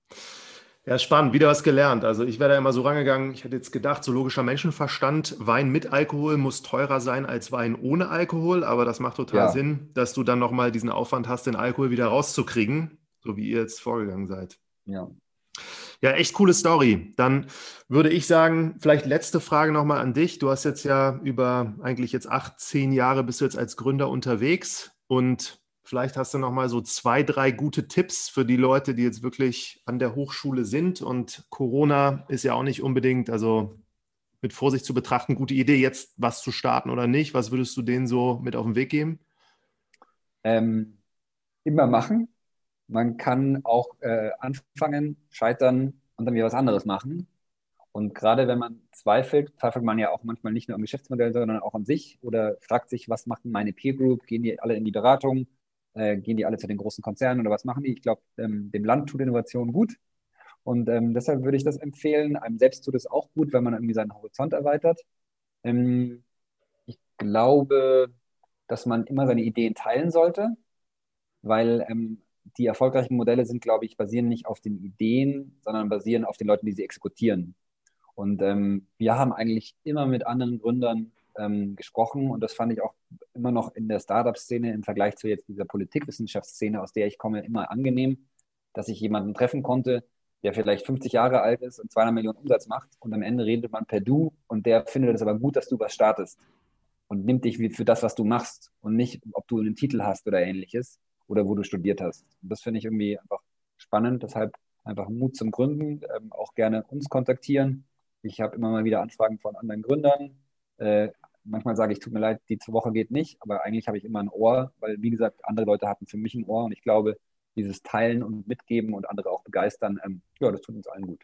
Ja, spannend, wieder was gelernt. Also ich wäre da immer so rangegangen, ich hätte jetzt gedacht, so logischer Menschenverstand, Wein mit Alkohol muss teurer sein als Wein ohne Alkohol, aber das macht total ja. Sinn, dass du dann nochmal diesen Aufwand hast, den Alkohol wieder rauszukriegen, so wie ihr jetzt vorgegangen seid. Ja. Ja, echt coole Story. Dann würde ich sagen, vielleicht letzte Frage nochmal an dich. Du hast jetzt ja über eigentlich jetzt acht, zehn Jahre bist du jetzt als Gründer unterwegs und Vielleicht hast du noch mal so zwei, drei gute Tipps für die Leute, die jetzt wirklich an der Hochschule sind. Und Corona ist ja auch nicht unbedingt, also mit Vorsicht zu betrachten, gute Idee, jetzt was zu starten oder nicht. Was würdest du denen so mit auf den Weg geben? Ähm, immer machen. Man kann auch äh, anfangen, scheitern und dann wieder was anderes machen. Und gerade wenn man zweifelt, zweifelt man ja auch manchmal nicht nur am Geschäftsmodell, sondern auch an sich oder fragt sich, was macht meine Peer Group? Gehen die alle in die Beratung? Äh, gehen die alle zu den großen Konzernen oder was machen die? Ich glaube, ähm, dem Land tut Innovation gut. Und ähm, deshalb würde ich das empfehlen. Einem selbst tut es auch gut, wenn man irgendwie seinen Horizont erweitert. Ähm, ich glaube, dass man immer seine Ideen teilen sollte, weil ähm, die erfolgreichen Modelle sind, glaube ich, basieren nicht auf den Ideen, sondern basieren auf den Leuten, die sie exekutieren. Und ähm, wir haben eigentlich immer mit anderen Gründern ähm, gesprochen und das fand ich auch immer noch in der Startup-Szene im Vergleich zu jetzt dieser Politikwissenschaftsszene, aus der ich komme, immer angenehm, dass ich jemanden treffen konnte, der vielleicht 50 Jahre alt ist und 200 Millionen Umsatz macht und am Ende redet man per Du und der findet es aber gut, dass du was startest und nimmt dich für das, was du machst und nicht, ob du einen Titel hast oder ähnliches oder wo du studiert hast. Und das finde ich irgendwie einfach spannend, deshalb einfach Mut zum Gründen, ähm, auch gerne uns kontaktieren. Ich habe immer mal wieder Anfragen von anderen Gründern, äh, manchmal sage ich, tut mir leid, die Woche geht nicht, aber eigentlich habe ich immer ein Ohr, weil, wie gesagt, andere Leute hatten für mich ein Ohr und ich glaube, dieses Teilen und Mitgeben und andere auch begeistern, ähm, ja, das tut uns allen gut.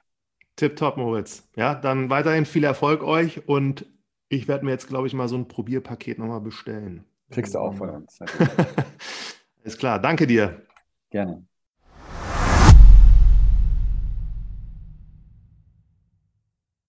Tipptopp, Moritz. Ja, dann weiterhin viel Erfolg euch und ich werde mir jetzt, glaube ich, mal so ein Probierpaket nochmal bestellen. Kriegst du auch von uns. Ist klar, danke dir. Gerne.